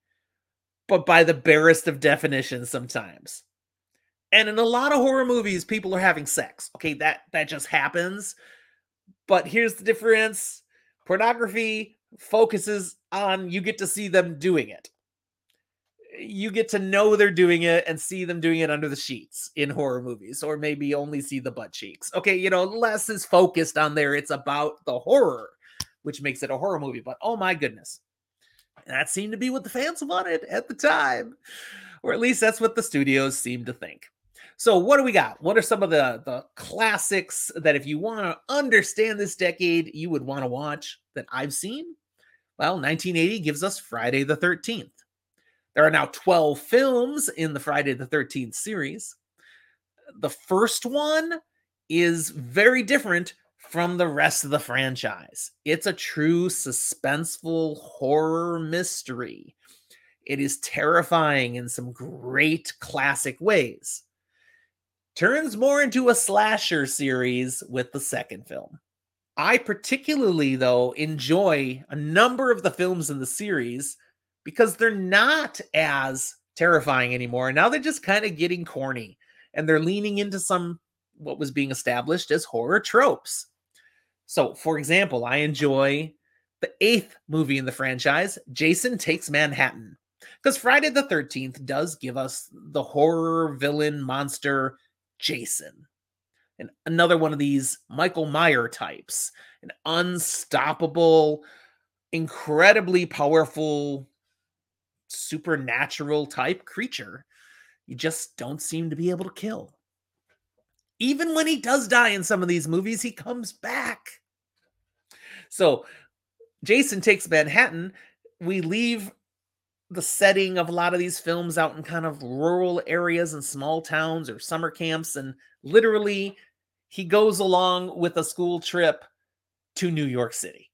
but by the barest of definitions sometimes. And in a lot of horror movies, people are having sex. Okay, that that just happens. But here's the difference. Pornography focuses on you get to see them doing it. You get to know they're doing it and see them doing it under the sheets in horror movies, or maybe only see the butt cheeks. Okay, you know, less is focused on there. It's about the horror, which makes it a horror movie. But oh my goodness, that seemed to be what the fans wanted at the time, or at least that's what the studios seemed to think. So, what do we got? What are some of the the classics that if you want to understand this decade, you would want to watch that I've seen? Well, 1980 gives us Friday the 13th. There are now 12 films in the Friday the 13th series. The first one is very different from the rest of the franchise. It's a true suspenseful horror mystery. It is terrifying in some great classic ways. Turns more into a slasher series with the second film. I particularly, though, enjoy a number of the films in the series because they're not as terrifying anymore. Now they're just kind of getting corny and they're leaning into some what was being established as horror tropes. So, for example, I enjoy the eighth movie in the franchise, Jason Takes Manhattan, because Friday the 13th does give us the horror villain monster Jason. And another one of these Michael Meyer types, an unstoppable, incredibly powerful, supernatural type creature you just don't seem to be able to kill even when he does die in some of these movies, he comes back. So Jason takes Manhattan. We leave the setting of a lot of these films out in kind of rural areas and small towns or summer camps. And literally, he goes along with a school trip to New York City.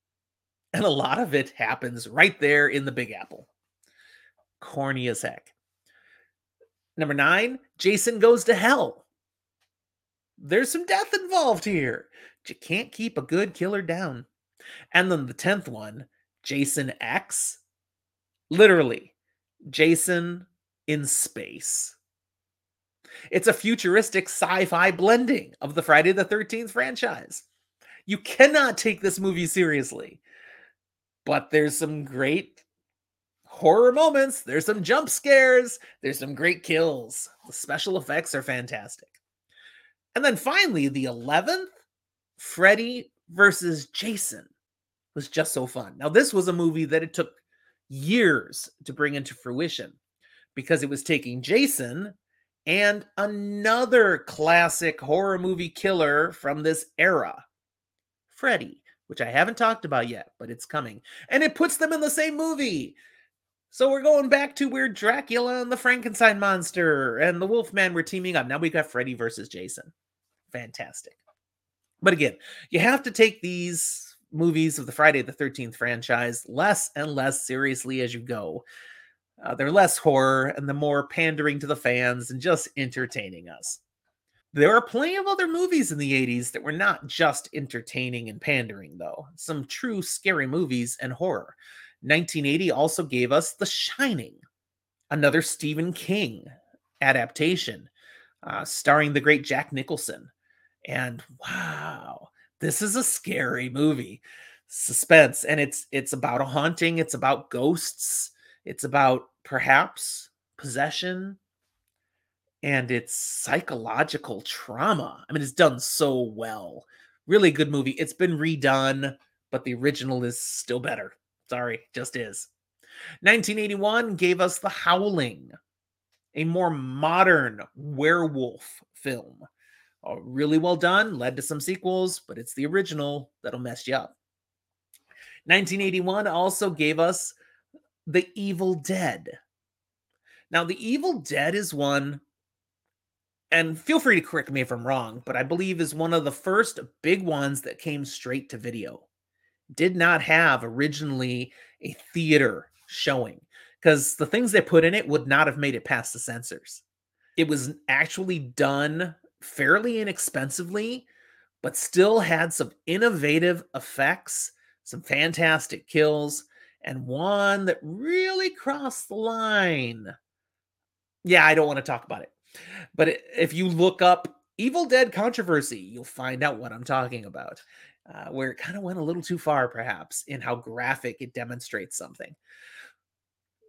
And a lot of it happens right there in the Big Apple. Corny as heck. Number nine, Jason goes to hell. There's some death involved here. You can't keep a good killer down. And then the 10th one, Jason X. Literally, Jason in space. It's a futuristic sci fi blending of the Friday the 13th franchise. You cannot take this movie seriously, but there's some great horror moments. There's some jump scares. There's some great kills. The special effects are fantastic. And then finally, the 11th, Freddy versus Jason was just so fun. Now, this was a movie that it took years to bring into fruition because it was taking Jason and another classic horror movie killer from this era, Freddy, which I haven't talked about yet, but it's coming. And it puts them in the same movie. So we're going back to where Dracula and the Frankenstein monster and the Wolfman were teaming up. Now we've got Freddy versus Jason. Fantastic. But again, you have to take these movies of the Friday the 13th franchise less and less seriously as you go. Uh, they're less horror and the more pandering to the fans and just entertaining us. There are plenty of other movies in the 80s that were not just entertaining and pandering, though. Some true scary movies and horror. 1980 also gave us The Shining, another Stephen King adaptation, uh, starring the great Jack Nicholson. And wow, this is a scary movie. Suspense, and it's it's about a haunting, it's about ghosts, it's about perhaps possession, and it's psychological trauma. I mean, it's done so well. Really good movie. It's been redone, but the original is still better. Sorry, just is. 1981 gave us The Howling, a more modern werewolf film. Really well done, led to some sequels, but it's the original that'll mess you up. 1981 also gave us The Evil Dead. Now, The Evil Dead is one, and feel free to correct me if I'm wrong, but I believe is one of the first big ones that came straight to video. Did not have originally a theater showing because the things they put in it would not have made it past the censors. It was actually done fairly inexpensively, but still had some innovative effects, some fantastic kills, and one that really crossed the line. Yeah, I don't want to talk about it. But if you look up Evil Dead controversy, you'll find out what I'm talking about, uh, where it kind of went a little too far, perhaps, in how graphic it demonstrates something.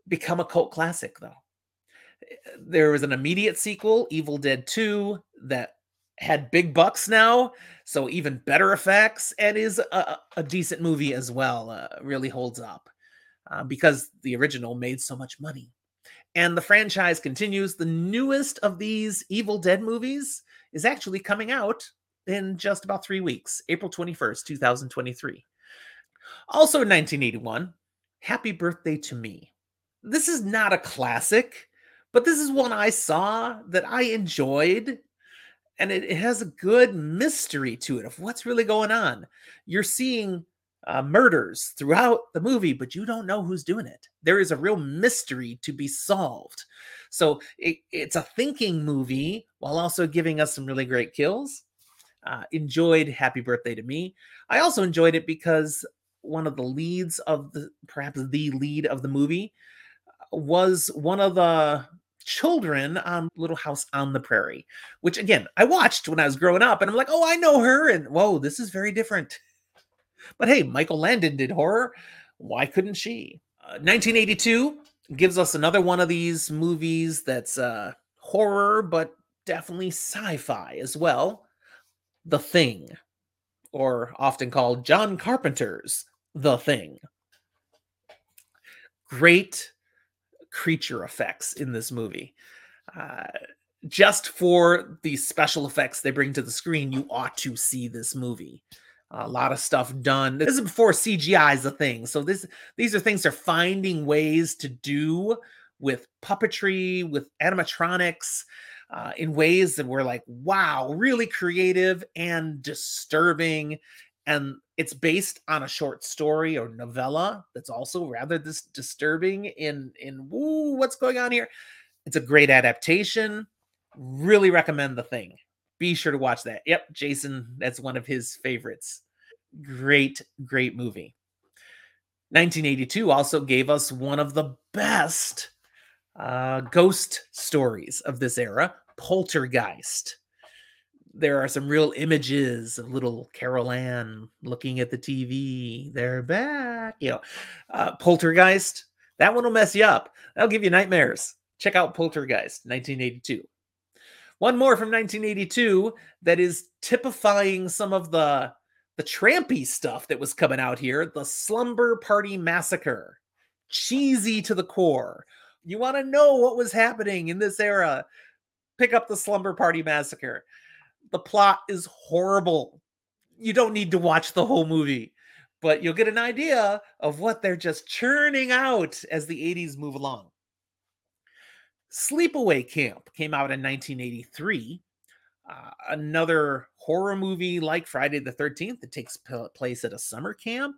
Become a cult classic, though there was an immediate sequel, Evil Dead 2, that had big bucks now, so even better effects, and is a, a decent movie as well. Uh, really holds up uh, because the original made so much money. And the franchise continues. The newest of these Evil Dead movies is actually coming out in just about three weeks, April 21st, 2023. Also in 1981, Happy Birthday to Me. This is not a classic but this is one I saw that I enjoyed, and it, it has a good mystery to it of what's really going on. You're seeing uh, murders throughout the movie, but you don't know who's doing it. There is a real mystery to be solved. So it, it's a thinking movie while also giving us some really great kills. Uh, enjoyed Happy Birthday to Me. I also enjoyed it because one of the leads of the perhaps the lead of the movie uh, was one of the children on Little House on the Prairie, which again, I watched when I was growing up and I'm like, oh, I know her. And whoa, this is very different. But hey, Michael Landon did horror. Why couldn't she? Uh, 1982 gives us another one of these movies that's uh, horror, but definitely sci fi as well. The Thing, or often called John Carpenter's The Thing. Great creature effects in this movie. Uh, just for the special effects they bring to the screen, you ought to see this movie. A lot of stuff done. This is before CGI is a thing. So this these are things they're finding ways to do with puppetry, with animatronics, uh, in ways that were like, wow, really creative and disturbing. And it's based on a short story or novella that's also rather dis- disturbing in in woo, what's going on here. It's a great adaptation. Really recommend the thing. Be sure to watch that. Yep, Jason, that's one of his favorites. Great, great movie. 1982 also gave us one of the best uh, ghost stories of this era, Poltergeist. There are some real images of little Carol Anne looking at the TV. They're back. You know, uh, Poltergeist. That one will mess you up. That'll give you nightmares. Check out Poltergeist, 1982. One more from 1982 that is typifying some of the the trampy stuff that was coming out here. The Slumber Party Massacre, cheesy to the core. You want to know what was happening in this era? Pick up the Slumber Party Massacre. The plot is horrible. You don't need to watch the whole movie, but you'll get an idea of what they're just churning out as the 80s move along. Sleepaway Camp came out in 1983. Uh, another horror movie like Friday the 13th that takes place at a summer camp,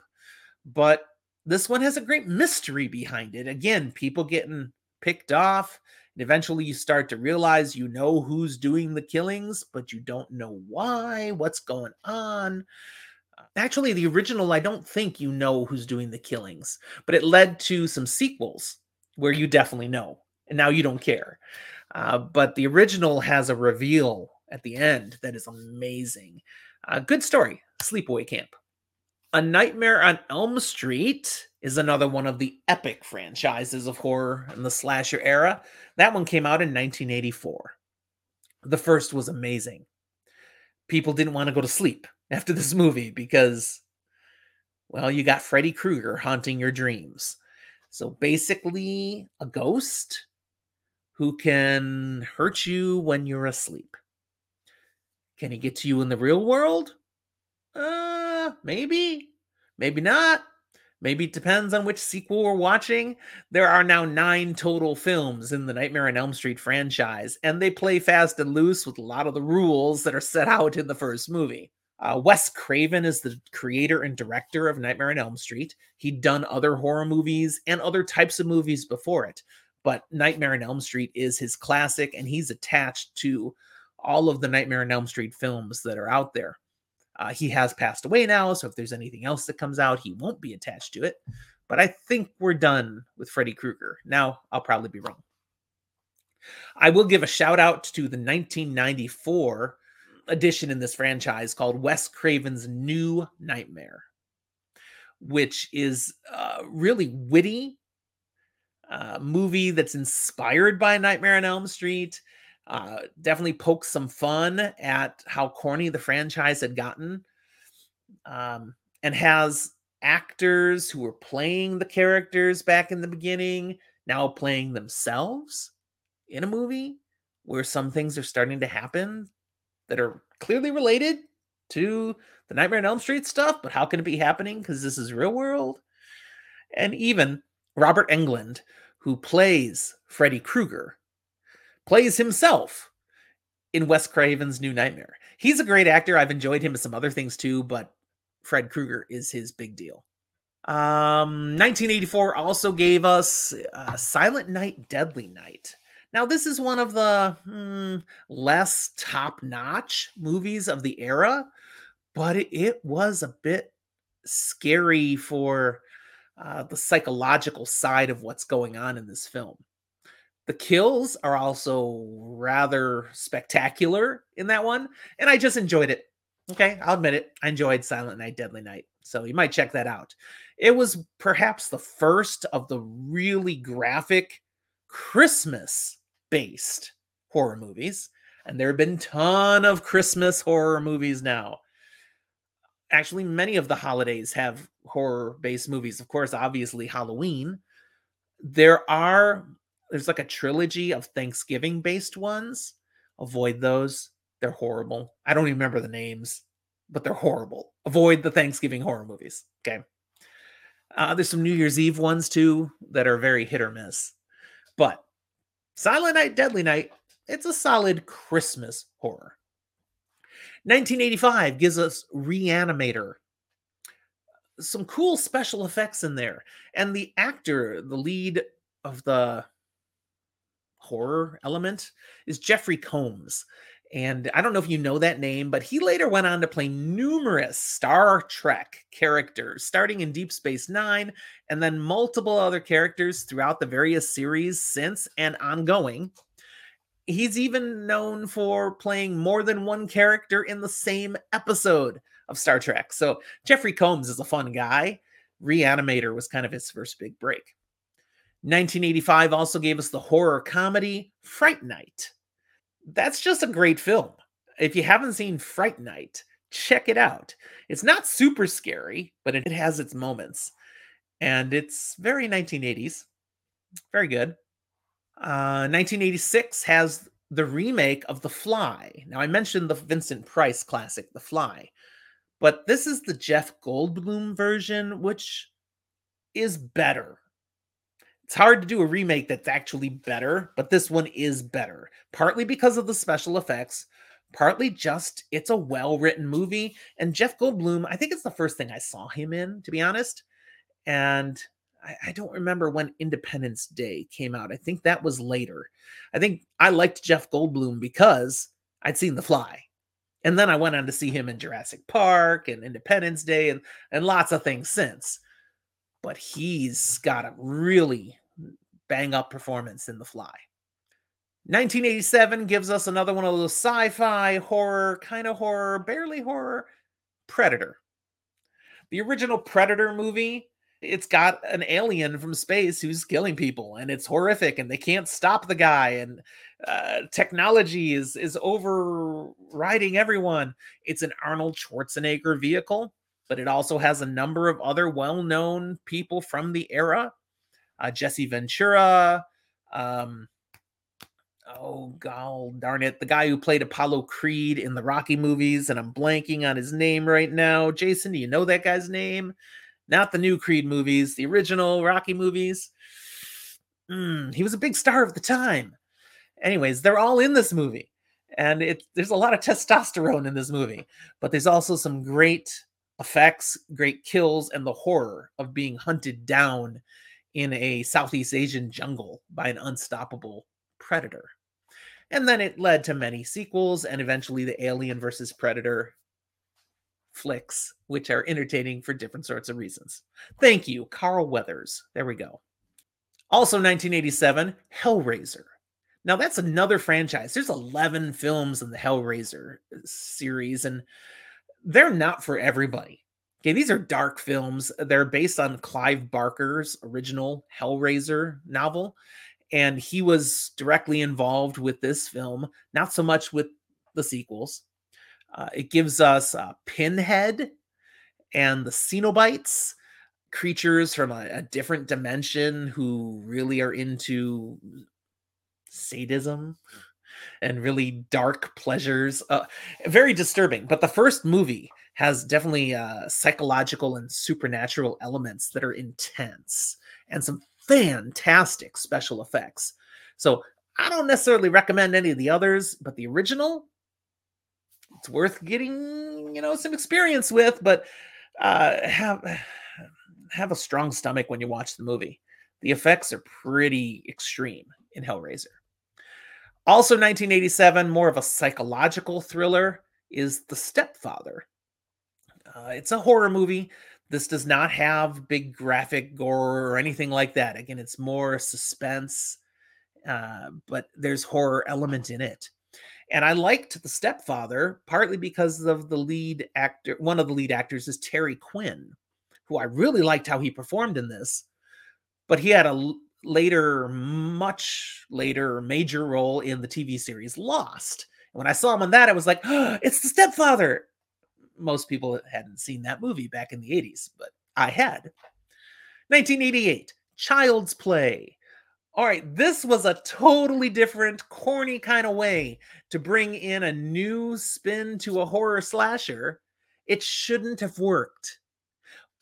but this one has a great mystery behind it. Again, people getting picked off. And eventually you start to realize you know who's doing the killings, but you don't know why, what's going on. Actually, the original, I don't think you know who's doing the killings, but it led to some sequels where you definitely know, and now you don't care. Uh, but the original has a reveal at the end that is amazing. Uh, good story, Sleepaway Camp. A Nightmare on Elm Street is another one of the epic franchises of horror in the slasher era. That one came out in 1984. The first was amazing. People didn't want to go to sleep after this movie because, well, you got Freddy Krueger haunting your dreams. So basically, a ghost who can hurt you when you're asleep. Can he get to you in the real world? Uh, maybe, maybe not. Maybe it depends on which sequel we're watching. There are now nine total films in the Nightmare on Elm Street franchise, and they play fast and loose with a lot of the rules that are set out in the first movie. Uh, Wes Craven is the creator and director of Nightmare on Elm Street. He'd done other horror movies and other types of movies before it, but Nightmare on Elm Street is his classic, and he's attached to all of the Nightmare on Elm Street films that are out there. Uh, he has passed away now, so if there's anything else that comes out, he won't be attached to it. But I think we're done with Freddy Krueger. Now, I'll probably be wrong. I will give a shout out to the 1994 edition in this franchise called Wes Craven's New Nightmare, which is uh, really witty uh, movie that's inspired by Nightmare on Elm Street. Uh, definitely pokes some fun at how corny the franchise had gotten, um, and has actors who were playing the characters back in the beginning now playing themselves in a movie where some things are starting to happen that are clearly related to the Nightmare on Elm Street stuff, but how can it be happening? Because this is real world. And even Robert Englund, who plays Freddy Krueger, plays himself in Wes Craven's New Nightmare. He's a great actor. I've enjoyed him in some other things too, but Fred Krueger is his big deal. Um, 1984 also gave us uh, Silent Night, Deadly Night. Now, this is one of the hmm, less top notch movies of the era, but it, was a bit scary for uh, the psychological side of what's going on in this film. The kills are also rather spectacular in that one, and I just enjoyed it. Okay, I'll admit it. I enjoyed Silent Night, Deadly Night. So you might check that out. It was perhaps the first of the really graphic Christmas based horror movies. And there have been ton of Christmas horror movies now. Actually, many of the holidays have horror based movies. Of course, obviously Halloween. There are there's like a trilogy of Thanksgiving based ones. Avoid those. They're horrible. I don't even remember the names. but they're horrible. Avoid the Thanksgiving horror movies. Okay. Uh, there's some New Year's Eve ones too that are very hit or miss. But Silent Night, Deadly Night, it's a solid Christmas horror. 1985 gives us Reanimator. Some cool special effects in there. And the actor, the lead of the horror element, is Jeffrey Combs. And I don't know if you know that name, but he later went on to play numerous Star Trek characters, starting in Deep Space Nine, and then multiple other characters throughout the various series since and ongoing. He's even known for playing more than one character in the same episode of Star Trek. So Jeffrey Combs is a fun guy. Reanimator was kind of his first big break. 1985 also gave us the horror comedy Fright Night that's just a great film. If you haven't seen Fright Night, check it out. It's not super scary, but it has its moments. And it's very 1980s. Very good. Uh, 1986 has the remake of The Fly. Now, I mentioned the Vincent Price classic, The Fly, but this is the Jeff Goldblum version, which is better. It's hard to do a remake that's actually better, but this one is better. Partly because of the special effects, partly just it's a well-written movie. And Jeff Goldblum, I think it's the first thing I saw him in, to be honest. And I, I don't remember when Independence Day came out. I think that was later. I think I liked Jeff Goldblum because I'd seen The Fly. And then I went on to see him in Jurassic Park and Independence Day and, and lots of things since but he's got a really bang up performance in The Fly. 1987 gives us another one of those sci fi horror, kind of horror, barely horror Predator. The original Predator movie, it's got an alien from space who's killing people and it's horrific and they can't stop the guy and uh, technology is is overriding everyone. It's an Arnold Schwarzenegger vehicle but it also has a number of other well-known people from the era. Uh, Jesse Ventura, um, oh god darn it, the guy who played Apollo Creed in the Rocky movies, and I'm blanking on his name right now. Jason, do you know that guy's name? Not the new Creed movies, the original Rocky movies. Mm, he was a big star of the time. Anyways, they're all in this movie, and it there's a lot of testosterone in this movie, but there's also some great effects, great kills, and the horror of being hunted down in a Southeast Asian jungle by an unstoppable predator. And then it led to many sequels and eventually the Alien versus Predator flicks, which are entertaining for different sorts of reasons. Thank you, Carl Weathers. There we go. Also, 1987, Hellraiser. Now, that's another franchise. There's 11 films in the Hellraiser uh, series, and they're not for everybody. Okay, these are dark films. They're based on Clive Barker's original Hellraiser novel, and he was directly involved with this film, not so much with the sequels. Uh, it gives us uh, Pinhead and the Cenobites, creatures from a, a different dimension who really are into sadism and really dark pleasures. Uh, very disturbing. But the first movie has definitely uh, psychological and supernatural elements that are intense and some fantastic special effects. So I don't necessarily recommend any of the others, but the original, it's worth getting you know some experience with. But uh, have have a strong stomach when you watch the movie. The effects are pretty extreme in Hellraiser. Also, 1987, more of a psychological thriller, is The Stepfather. Uh, it's a horror movie. This does not have big graphic gore or anything like that. Again, it's more suspense, uh, but there's horror element in it. And I liked The Stepfather partly because of the lead actor. One of the lead actors is Terry O'Quinn, who I really liked how he performed in this. But he had a later, much later major role in the TV series Lost. And when I saw him on that, I was like, oh, it's the stepfather. Most people hadn't seen that movie back in the 80s, but I had. 1988, Child's Play. All right, this was a totally different, corny kind of way to bring in a new spin to a horror slasher. It shouldn't have worked,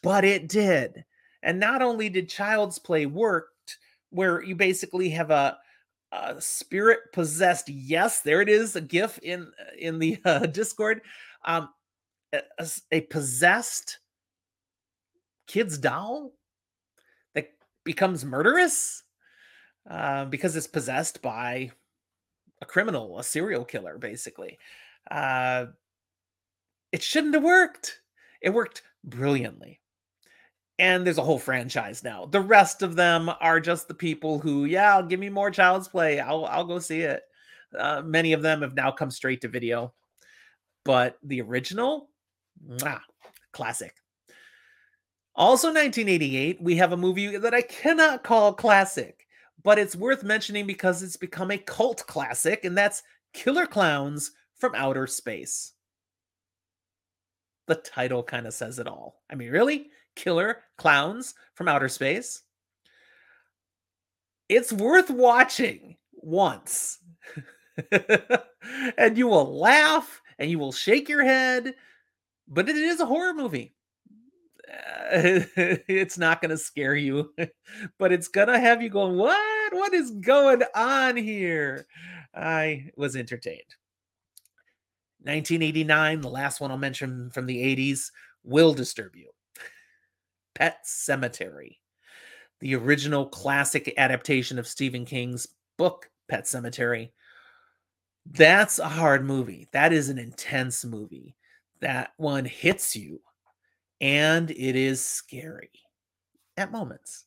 but it did. And not only did Child's Play worked, where you basically have a, a spirit possessed. Yes, there it is, a GIF in in the uh, Discord. Um, a, a possessed kid's doll that becomes murderous uh, because it's possessed by a criminal, a serial killer, basically. Uh, it shouldn't have worked. It worked brilliantly. And there's a whole franchise now. The rest of them are just the people who, yeah, give me more Child's Play. I'll I'll go see it. Uh, many of them have now come straight to video, but the original, mwah, classic. Also, 1988, we have a movie that I cannot call classic, but it's worth mentioning because it's become a cult classic, and that's Killer Clowns from Outer Space. The title kind of says it all. I mean, really? Killer Clowns from Outer Space? It's worth watching once. and you will laugh and you will shake your head, but it is a horror movie. it's not going to scare you, but it's going to have you going, What? What is going on here? I was entertained. 1989, the last one I'll mention from the 80s, will disturb you. Pet Sematary, the original classic adaptation of Stephen King's book, Pet Sematary. That's a hard movie. That is an intense movie. That one hits you and it is scary at moments.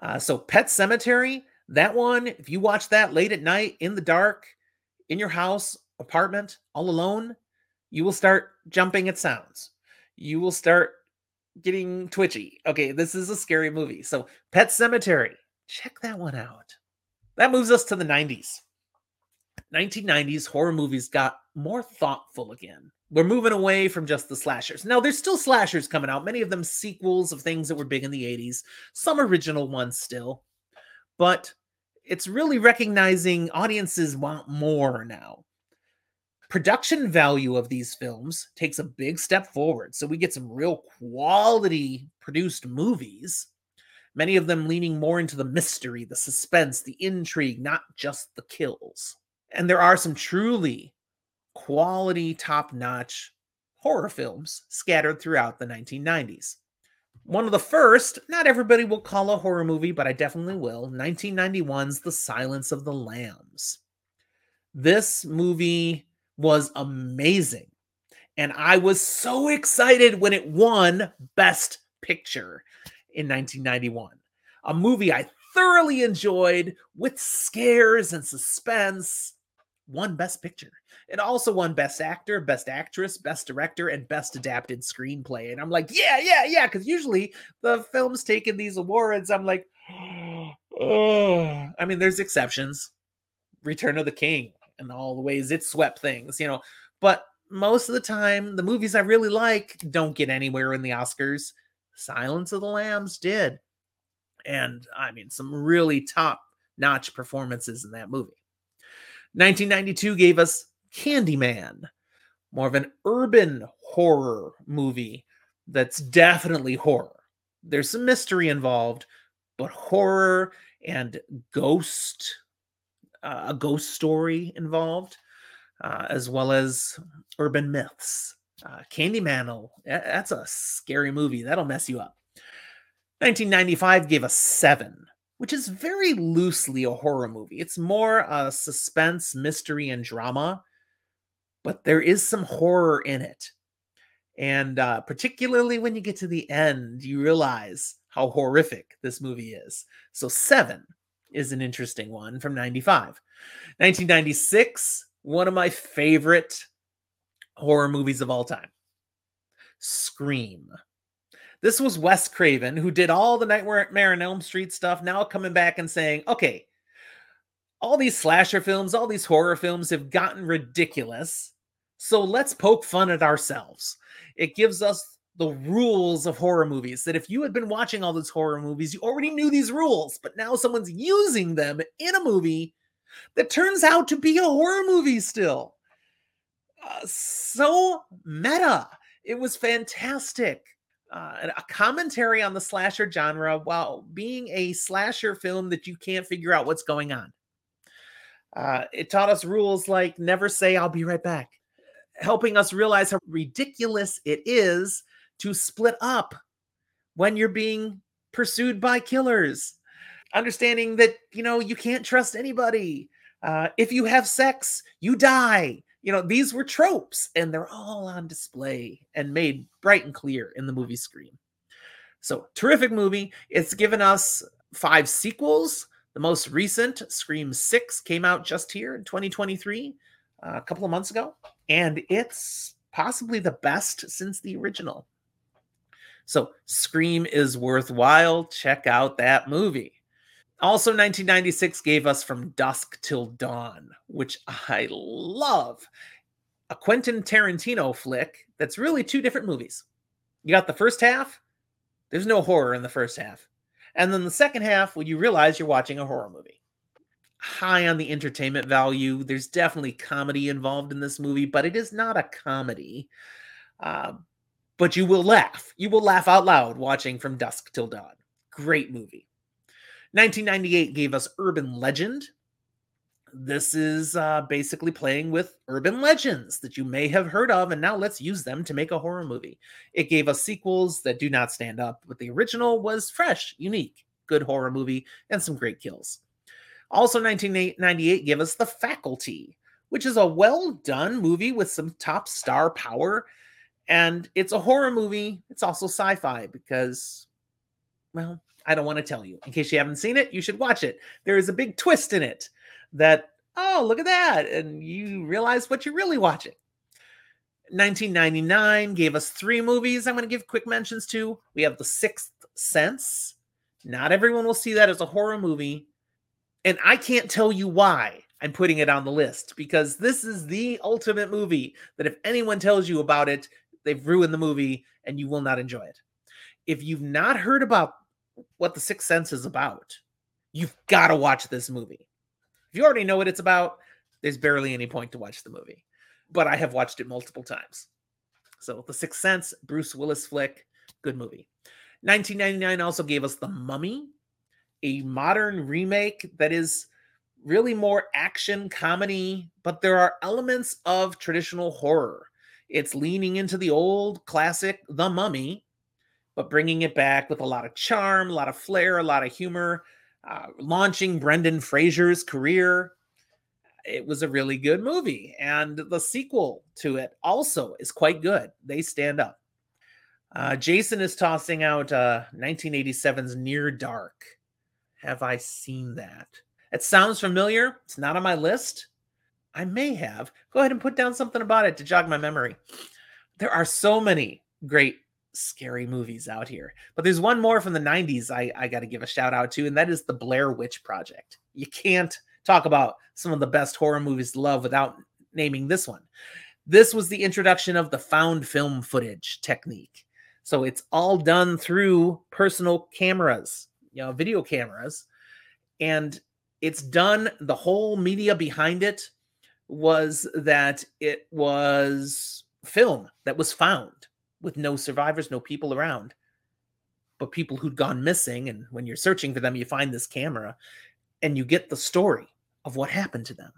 Uh, so, Pet Sematary, that one, if you watch that late at night in the dark, in your house, apartment, all alone, you will start jumping at sounds. You will start getting twitchy. Okay, this is a scary movie. So, Pet Sematary, check that one out. That moves us to the 90s. 1990s horror movies got more thoughtful again we're moving away from just the slashers. Now, there's still slashers coming out, many of them sequels of things that were big in the 80s, some original ones still. But it's really recognizing audiences want more now. Production value of these films takes a big step forward. So we get some real quality produced movies, many of them leaning more into the mystery, the suspense, the intrigue, not just the kills. And there are some truly quality, top notch horror films scattered throughout the 1990s. One of the first, not everybody will call a horror movie, but I definitely will 1991's The Silence of the Lambs. This movie was amazing. And I was so excited when it won Best Picture in 1991. A movie I thoroughly enjoyed with scares and suspense, won Best Picture. It also won Best Actor, Best Actress, Best Director, and Best Adapted Screenplay. And I'm like, yeah, yeah, yeah. Because usually the films taking these awards, I'm like, oh. I mean, there's exceptions. Return of the King and all the ways it swept things, you know. But most of the time, the movies I really like don't get anywhere in the Oscars. Silence of the Lambs did. And I mean, some really top notch performances in that movie. 1992 gave us Candyman, more of an urban horror movie that's definitely horror. There's some mystery involved, but horror and ghost, uh, a ghost story involved, uh, as well as urban myths. Uh, Candyman, that's a scary movie. That'll mess you up. 1995 gave us seven, which is very loosely a horror movie. It's more a suspense, mystery, and drama but there is some horror in it. And uh, particularly when you get to the end, you realize how horrific this movie is. So, Seven is an interesting one from 95. 1996, one of my favorite horror movies of all time Scream. This was Wes Craven, who did all the Nightmare on Elm Street stuff, now coming back and saying, okay, all these slasher films, all these horror films have gotten ridiculous. So let's poke fun at ourselves. It gives us the rules of horror movies that if you had been watching all these horror movies, you already knew these rules, but now someone's using them in a movie that turns out to be a horror movie still. Uh, so meta. It was fantastic. Uh, a commentary on the slasher genre while being a slasher film that you can't figure out what's going on. Uh, it taught us rules like never say, I'll be right back, helping us realize how ridiculous it is to split up when you're being pursued by killers. Understanding that, you know, you can't trust anybody. Uh, if you have sex, you die. You know, these were tropes and they're all on display and made bright and clear in the movie Scream. So, terrific movie. It's given us five sequels. The most recent, Scream 6, came out just here in 2023, uh, a couple of months ago. And it's possibly the best since the original. So, Scream is worthwhile. Check out that movie. Also, 1996 gave us From Dusk Till Dawn, which I love. A Quentin Tarantino flick that's really two different movies. You got the first half, there's no horror in the first half. And then the second half, when you realize you're watching a horror movie. High on the entertainment value. There's definitely comedy involved in this movie, but it is not a comedy. Uh, but you will laugh. You will laugh out loud watching From Dusk Till Dawn. Great movie. 1998 gave us Urban Legend. This is uh, basically playing with urban legends that you may have heard of, and now let's use them to make a horror movie. It gave us sequels that do not stand up, but the original was fresh, unique, good horror movie, and some great kills. Also, 1998 gave us The Faculty, which is a well done movie with some top star power and it's a horror movie. It's also sci fi because, well, I don't want to tell you. In case you haven't seen it, you should watch it. There is a big twist in it that, oh, look at that. And you realize what you're really watching. 1999 gave us three movies I'm going to give quick mentions to. We have The Sixth Sense. Not everyone will see that as a horror movie. And I can't tell you why I'm putting it on the list because this is the ultimate movie that if anyone tells you about it, they've ruined the movie and you will not enjoy it. If you've not heard about what The Sixth Sense is about, you've got to watch this movie. If you already know what it's about, there's barely any point to watch the movie. But I have watched it multiple times. So The Sixth Sense, Bruce Willis flick, good movie. 1999 also gave us The Mummy, a modern remake that is really more action comedy, but there are elements of traditional horror. It's leaning into the old classic The Mummy, but bringing it back with a lot of charm, a lot of flair, a lot of humor, uh, launching Brendan Fraser's career. It was a really good movie. And the sequel to it also is quite good. They stand up. Uh, Jason is tossing out uh, 1987's Near Dark. Have I seen that? It sounds familiar. It's not on my list. I may have. Go ahead and put down something about it to jog my memory. There are so many great scary movies out here, but there's one more from the 90s I, I got to give a shout out to, and that is the Blair Witch Project. You can't talk about some of the best horror movies to love without naming this one. This was the introduction of the found film footage technique. So it's all done through personal cameras, you know, video cameras, and it's done the whole media behind it was that it was film that was found with no survivors, no people around, but people who'd gone missing. And when you're searching for them, you find this camera and you get the story of what happened to them.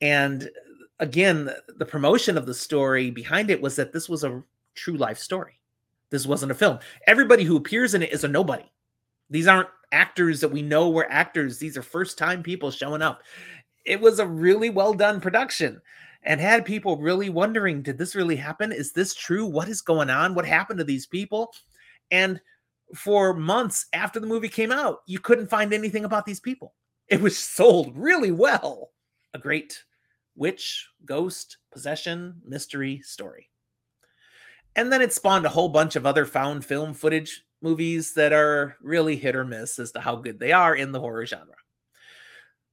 And again, the promotion of the story behind it was that this was a true life story. This wasn't a film. Everybody who appears in it is a nobody. These aren't actors that we know were actors. These are first time people showing up it was a really well done production and had people really wondering did this really happen? Is this true? What is going on? What happened to these people? And for months after the movie came out, you couldn't find anything about these people. It was sold really well. A great witch, ghost, possession, mystery story. And then it spawned a whole bunch of other found film footage movies that are really hit or miss as to how good they are in the horror genre.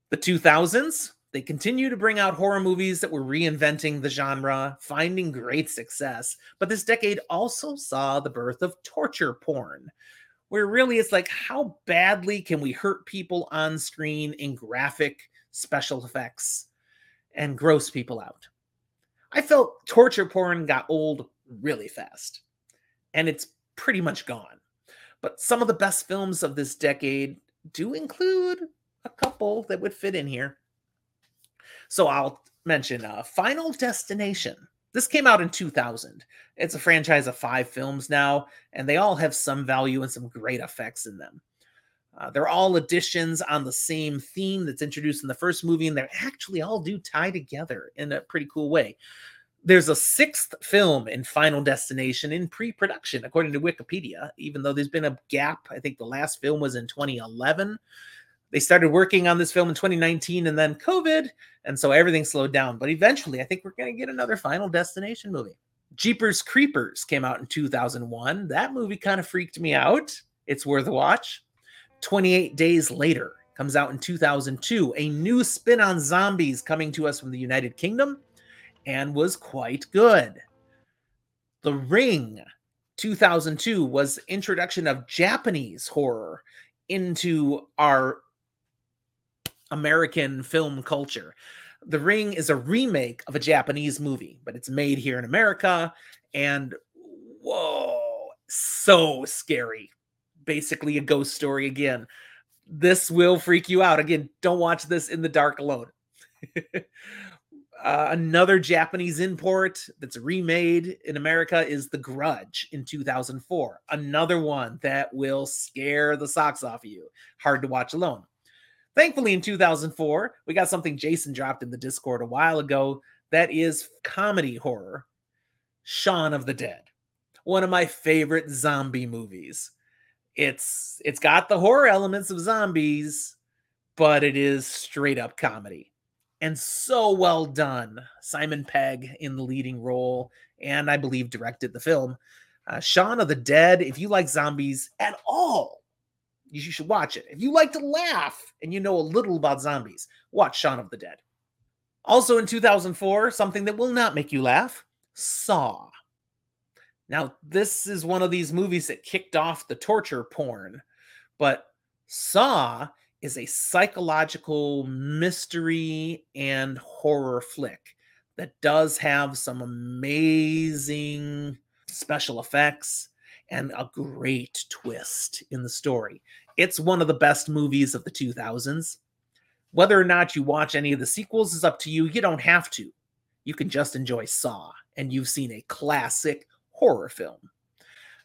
The 2000s, they continue to bring out horror movies that were reinventing the genre, finding great success. But this decade also saw the birth of torture porn, where really it's like, how badly can we hurt people on screen in graphic special effects and gross people out? I felt torture porn got old really fast. And it's pretty much gone. But some of the best films of this decade do include a couple that would fit in here. So I'll mention uh, Final Destination. This came out in 2000. It's a franchise of five films now, and they all have some value and some great effects in them. Uh, they're all additions on the same theme that's introduced in the first movie, and they actually all do tie together in a pretty cool way. There's a sixth film in Final Destination in pre production, according to Wikipedia, even though there's been a gap. I think the last film was in 2011. They started working on this film in 2019 and then COVID, and so everything slowed down. But eventually, I think we're going to get another Final Destination movie. Jeepers Creepers came out in 2001. That movie kind of freaked me out. It's worth a watch. 28 Days Later comes out in 2002, a new spin on zombies coming to us from the United Kingdom and was quite good. The Ring 2002 was introduction of Japanese horror into our American film culture. The Ring is a remake of a Japanese movie, but it's made here in America and whoa, so scary. Basically a ghost story again. This will freak you out. Again, don't watch this in the dark alone. Uh, another Japanese import that's remade in America is The Grudge in 2004. Another one that will scare the socks off of you. Hard to watch alone. Thankfully, in 2004, we got something Jason dropped in the Discord a while ago that is comedy horror Shaun of the Dead. One of my favorite zombie movies. It's it's got the horror elements of zombies, but it is straight up comedy and so well done. Simon Pegg in the leading role, and I believe directed the film. Uh, Shaun of the Dead, if you like zombies at all, you should watch it. If you like to laugh and you know a little about zombies, watch Shaun of the Dead. Also in 2004, something that will not make you laugh Saw. Now, this is one of these movies that kicked off the torture porn, but Saw is a psychological mystery and horror flick that does have some amazing special effects and a great twist in the story. It's one of the best movies of the 2000s. Whether or not you watch any of the sequels is up to you. You don't have to. You can just enjoy Saw, and you've seen a classic horror film.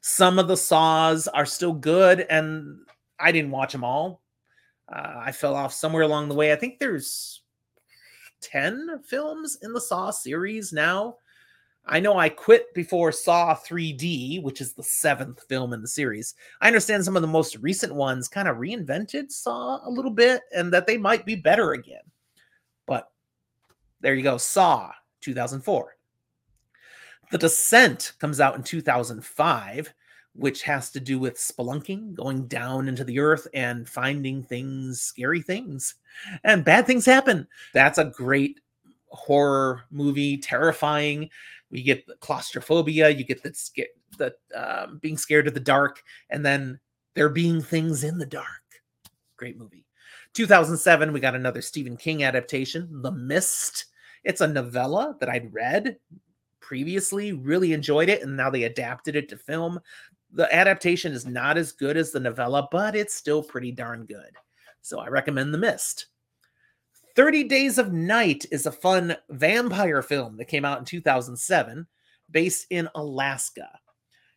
Some of the Saws are still good, and I didn't watch them all. Uh, I fell off somewhere along the way. I think there's 10 films in the Saw series now. I know I quit before Saw 3D, which is the seventh film in the series. I understand some of the most recent ones kind of reinvented Saw a little bit and that they might be better again. But there you go Saw 2004. The Descent comes out in 2005 which has to do with spelunking, going down into the earth and finding things, scary things, and bad things happen. That's a great horror movie, terrifying. You get claustrophobia, you get the the um, being scared of the dark, and then there being things in the dark. Great movie. 2007, we got another Stephen King adaptation, The Mist. It's a novella that I'd read previously, really enjoyed it, and now they adapted it to film the adaptation is not as good as the novella, but it's still pretty darn good. So I recommend The Mist. 30 Days of Night is a fun vampire film that came out in 2007 based in Alaska.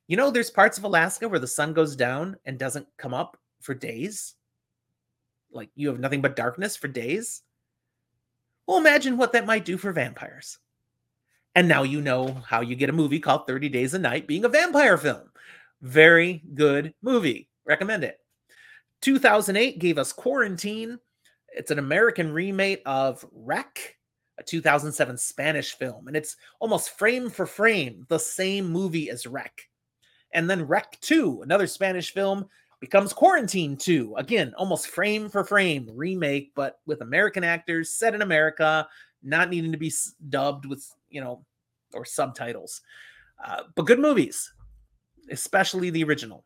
You know, there's parts of Alaska where the sun goes down and doesn't come up for days. Like you have nothing but darkness for days. Well, imagine what that might do for vampires. And now you know how you get a movie called 30 Days a Night being a vampire film. Very good movie. Recommend it. 2008 gave us Quarantine. It's an American remake of REC, a 2007 Spanish film, and it's almost frame for frame the same movie as REC. And then REC 2, another Spanish film, becomes Quarantine 2. Again, almost frame for frame remake, but with American actors set in America, not needing to be dubbed with, you know, or subtitles. Uh, but good movies especially the original.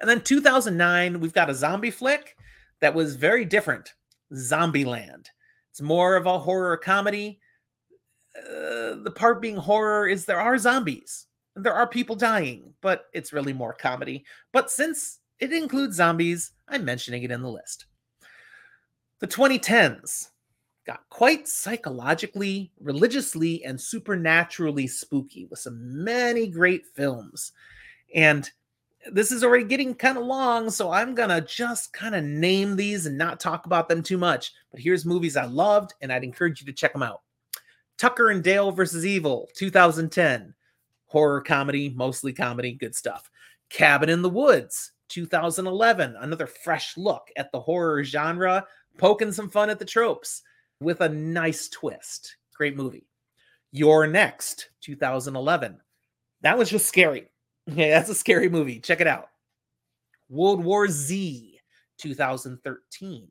And then 2009, we've got a zombie flick that was very different Zombieland. It's more of a horror comedy. Uh, the part being horror is there are zombies, There are people dying, but it's really more comedy. But since it includes zombies, I'm mentioning it in the list. The 2010s got quite psychologically, religiously, and supernaturally spooky with some many great films. And this is already getting kind of long, so I'm gonna just kind of name these and not talk about them too much. But here's movies I loved, and I'd encourage you to check them out. Tucker and Dale versus Evil, 2010. Horror comedy, mostly comedy, good stuff. Cabin in the Woods, 2011. Another fresh look at the horror genre, poking some fun at the tropes with a nice twist. Great movie. You're Next, 2011. That was just scary. Yeah, that's a scary movie. Check it out. World War Z, 2013.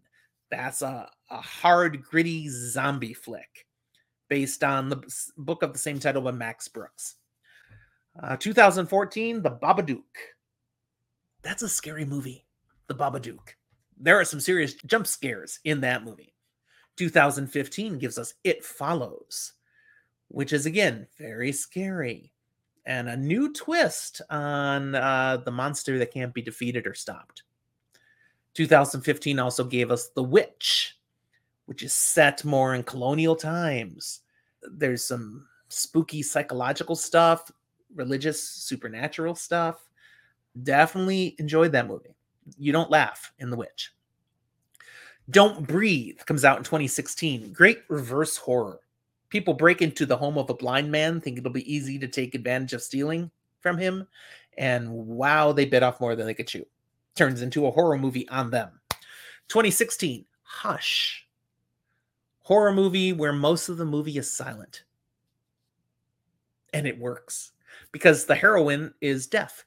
That's a, a hard, gritty zombie flick based on the book of the same title by Max Brooks. Uh, 2014, The Babadook. That's a scary movie, The Babadook. There are some serious jump scares in that movie. 2015 gives us It Follows, which is again very scary and a new twist on uh, the monster that can't be defeated or stopped. 2015 also gave us The Witch, which is set more in colonial times. There's some spooky psychological stuff, religious, supernatural stuff. Definitely enjoyed that movie. You don't laugh in The Witch. Don't Breathe comes out in 2016. Great reverse horror people break into the home of a blind man, think it'll be easy to take advantage of stealing from him. And wow, they bit off more than they could chew. Turns into a horror movie on them. 2016, Hush. Horror movie where most of the movie is silent. And it works because the heroine is deaf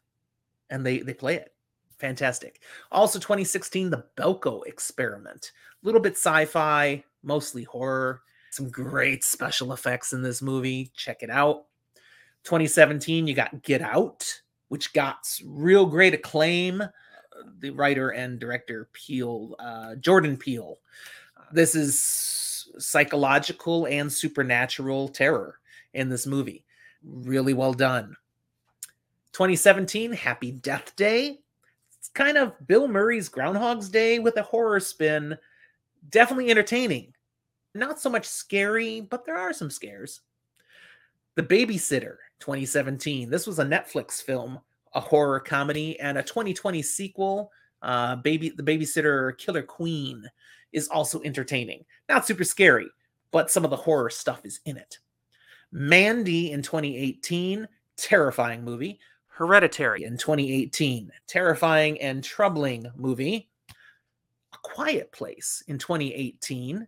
and they, they play it. Fantastic. Also, 2016, The Belko Experiment. A little bit sci fi, mostly horror some great special effects in this movie. Check it out. 2017, you got Get Out, which got real great acclaim. The writer and director Peele, uh, Jordan Peele. This is psychological and supernatural terror in this movie. Really well done. 2017, Happy Death Day. It's kind of Bill Murray's Groundhog's Day with a horror spin. Definitely entertaining not so much scary, but there are some scares. The Babysitter 2017. This was a Netflix film, a horror comedy, and a 2020 sequel. Uh, Baby, the Babysitter Killer Queen is also entertaining. Not super scary, but some of the horror stuff is in it. Mandy in 2018, terrifying movie. Hereditary in 2018, terrifying and troubling movie. A Quiet Place in 2018,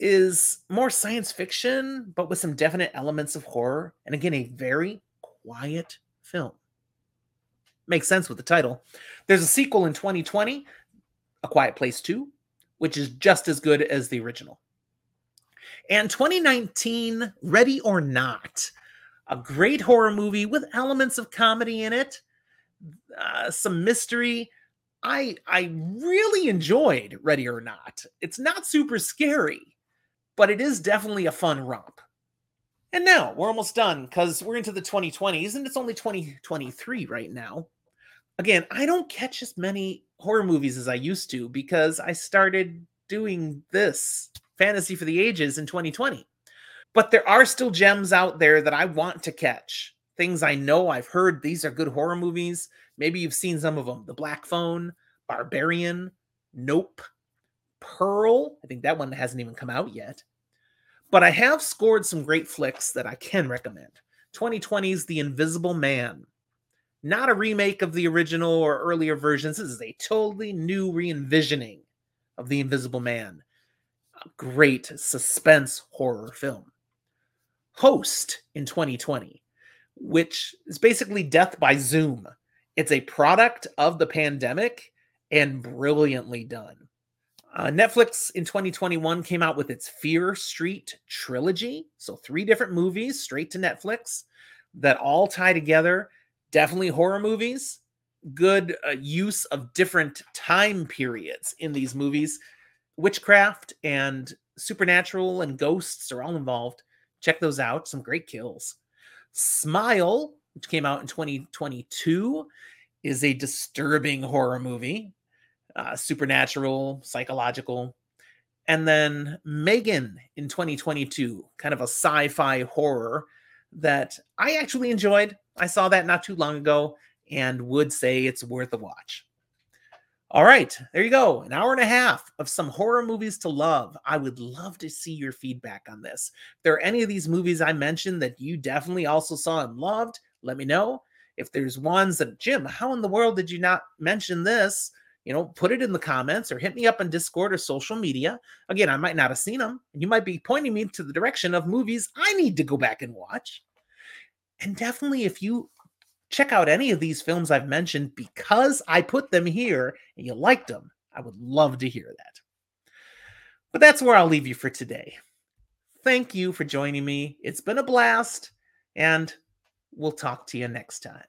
is more science fiction, but with some definite elements of horror. And again, a very quiet film. Makes sense with the title. There's a sequel in 2020, A Quiet Place 2, which is just as good as the original. And 2019, Ready or Not, a great horror movie with elements of comedy in it, uh, some mystery. I I really enjoyed Ready or Not. It's not super scary but it is definitely a fun romp. And now we're almost done because we're into the 2020s and it's only 2023 right now. Again, I don't catch as many horror movies as I used to because I started doing this fantasy for the ages in 2020. But there are still gems out there that I want to catch. Things I know I've heard these are good horror movies. Maybe you've seen some of them The Black Phone, Barbarian, Nope, Pearl. I think that one hasn't even come out yet. But I have scored some great flicks that I can recommend. 2020's The Invisible Man. Not a remake of the original or earlier versions. This is a totally new re envisioning of The Invisible Man. A great suspense horror film. Host in 2020, which is basically death by Zoom. It's a product of the pandemic and brilliantly done. Uh, Netflix in 2021 came out with its Fear Street trilogy. So, three different movies straight to Netflix that all tie together. Definitely horror movies. Good uh, use of different time periods in these movies. Witchcraft and supernatural and ghosts are all involved. Check those out. Some great kills. Smile which came out in 2022, is a disturbing horror movie, uh, supernatural, psychological. And then Megan in 2022, kind of a sci fi horror that I actually enjoyed. I saw that not too long ago and would say it's worth a watch. All right, there you go. An hour and a half of some horror movies to love. I would love to see your feedback on this. If there are any of these movies I mentioned that you definitely also saw and loved, let me know. If there's ones that, Jim, how in the world did you not mention this? You know, put it in the comments or hit me up on Discord or social media. Again, I might not have seen them. And you might be pointing me to the direction of movies I need to go back and watch. And definitely, if you check out any of these films I've mentioned because I put them here and you liked them. I would love to hear that. But that's where I'll leave you for today. Thank you for joining me. It's been a blast, and we'll talk to you next time.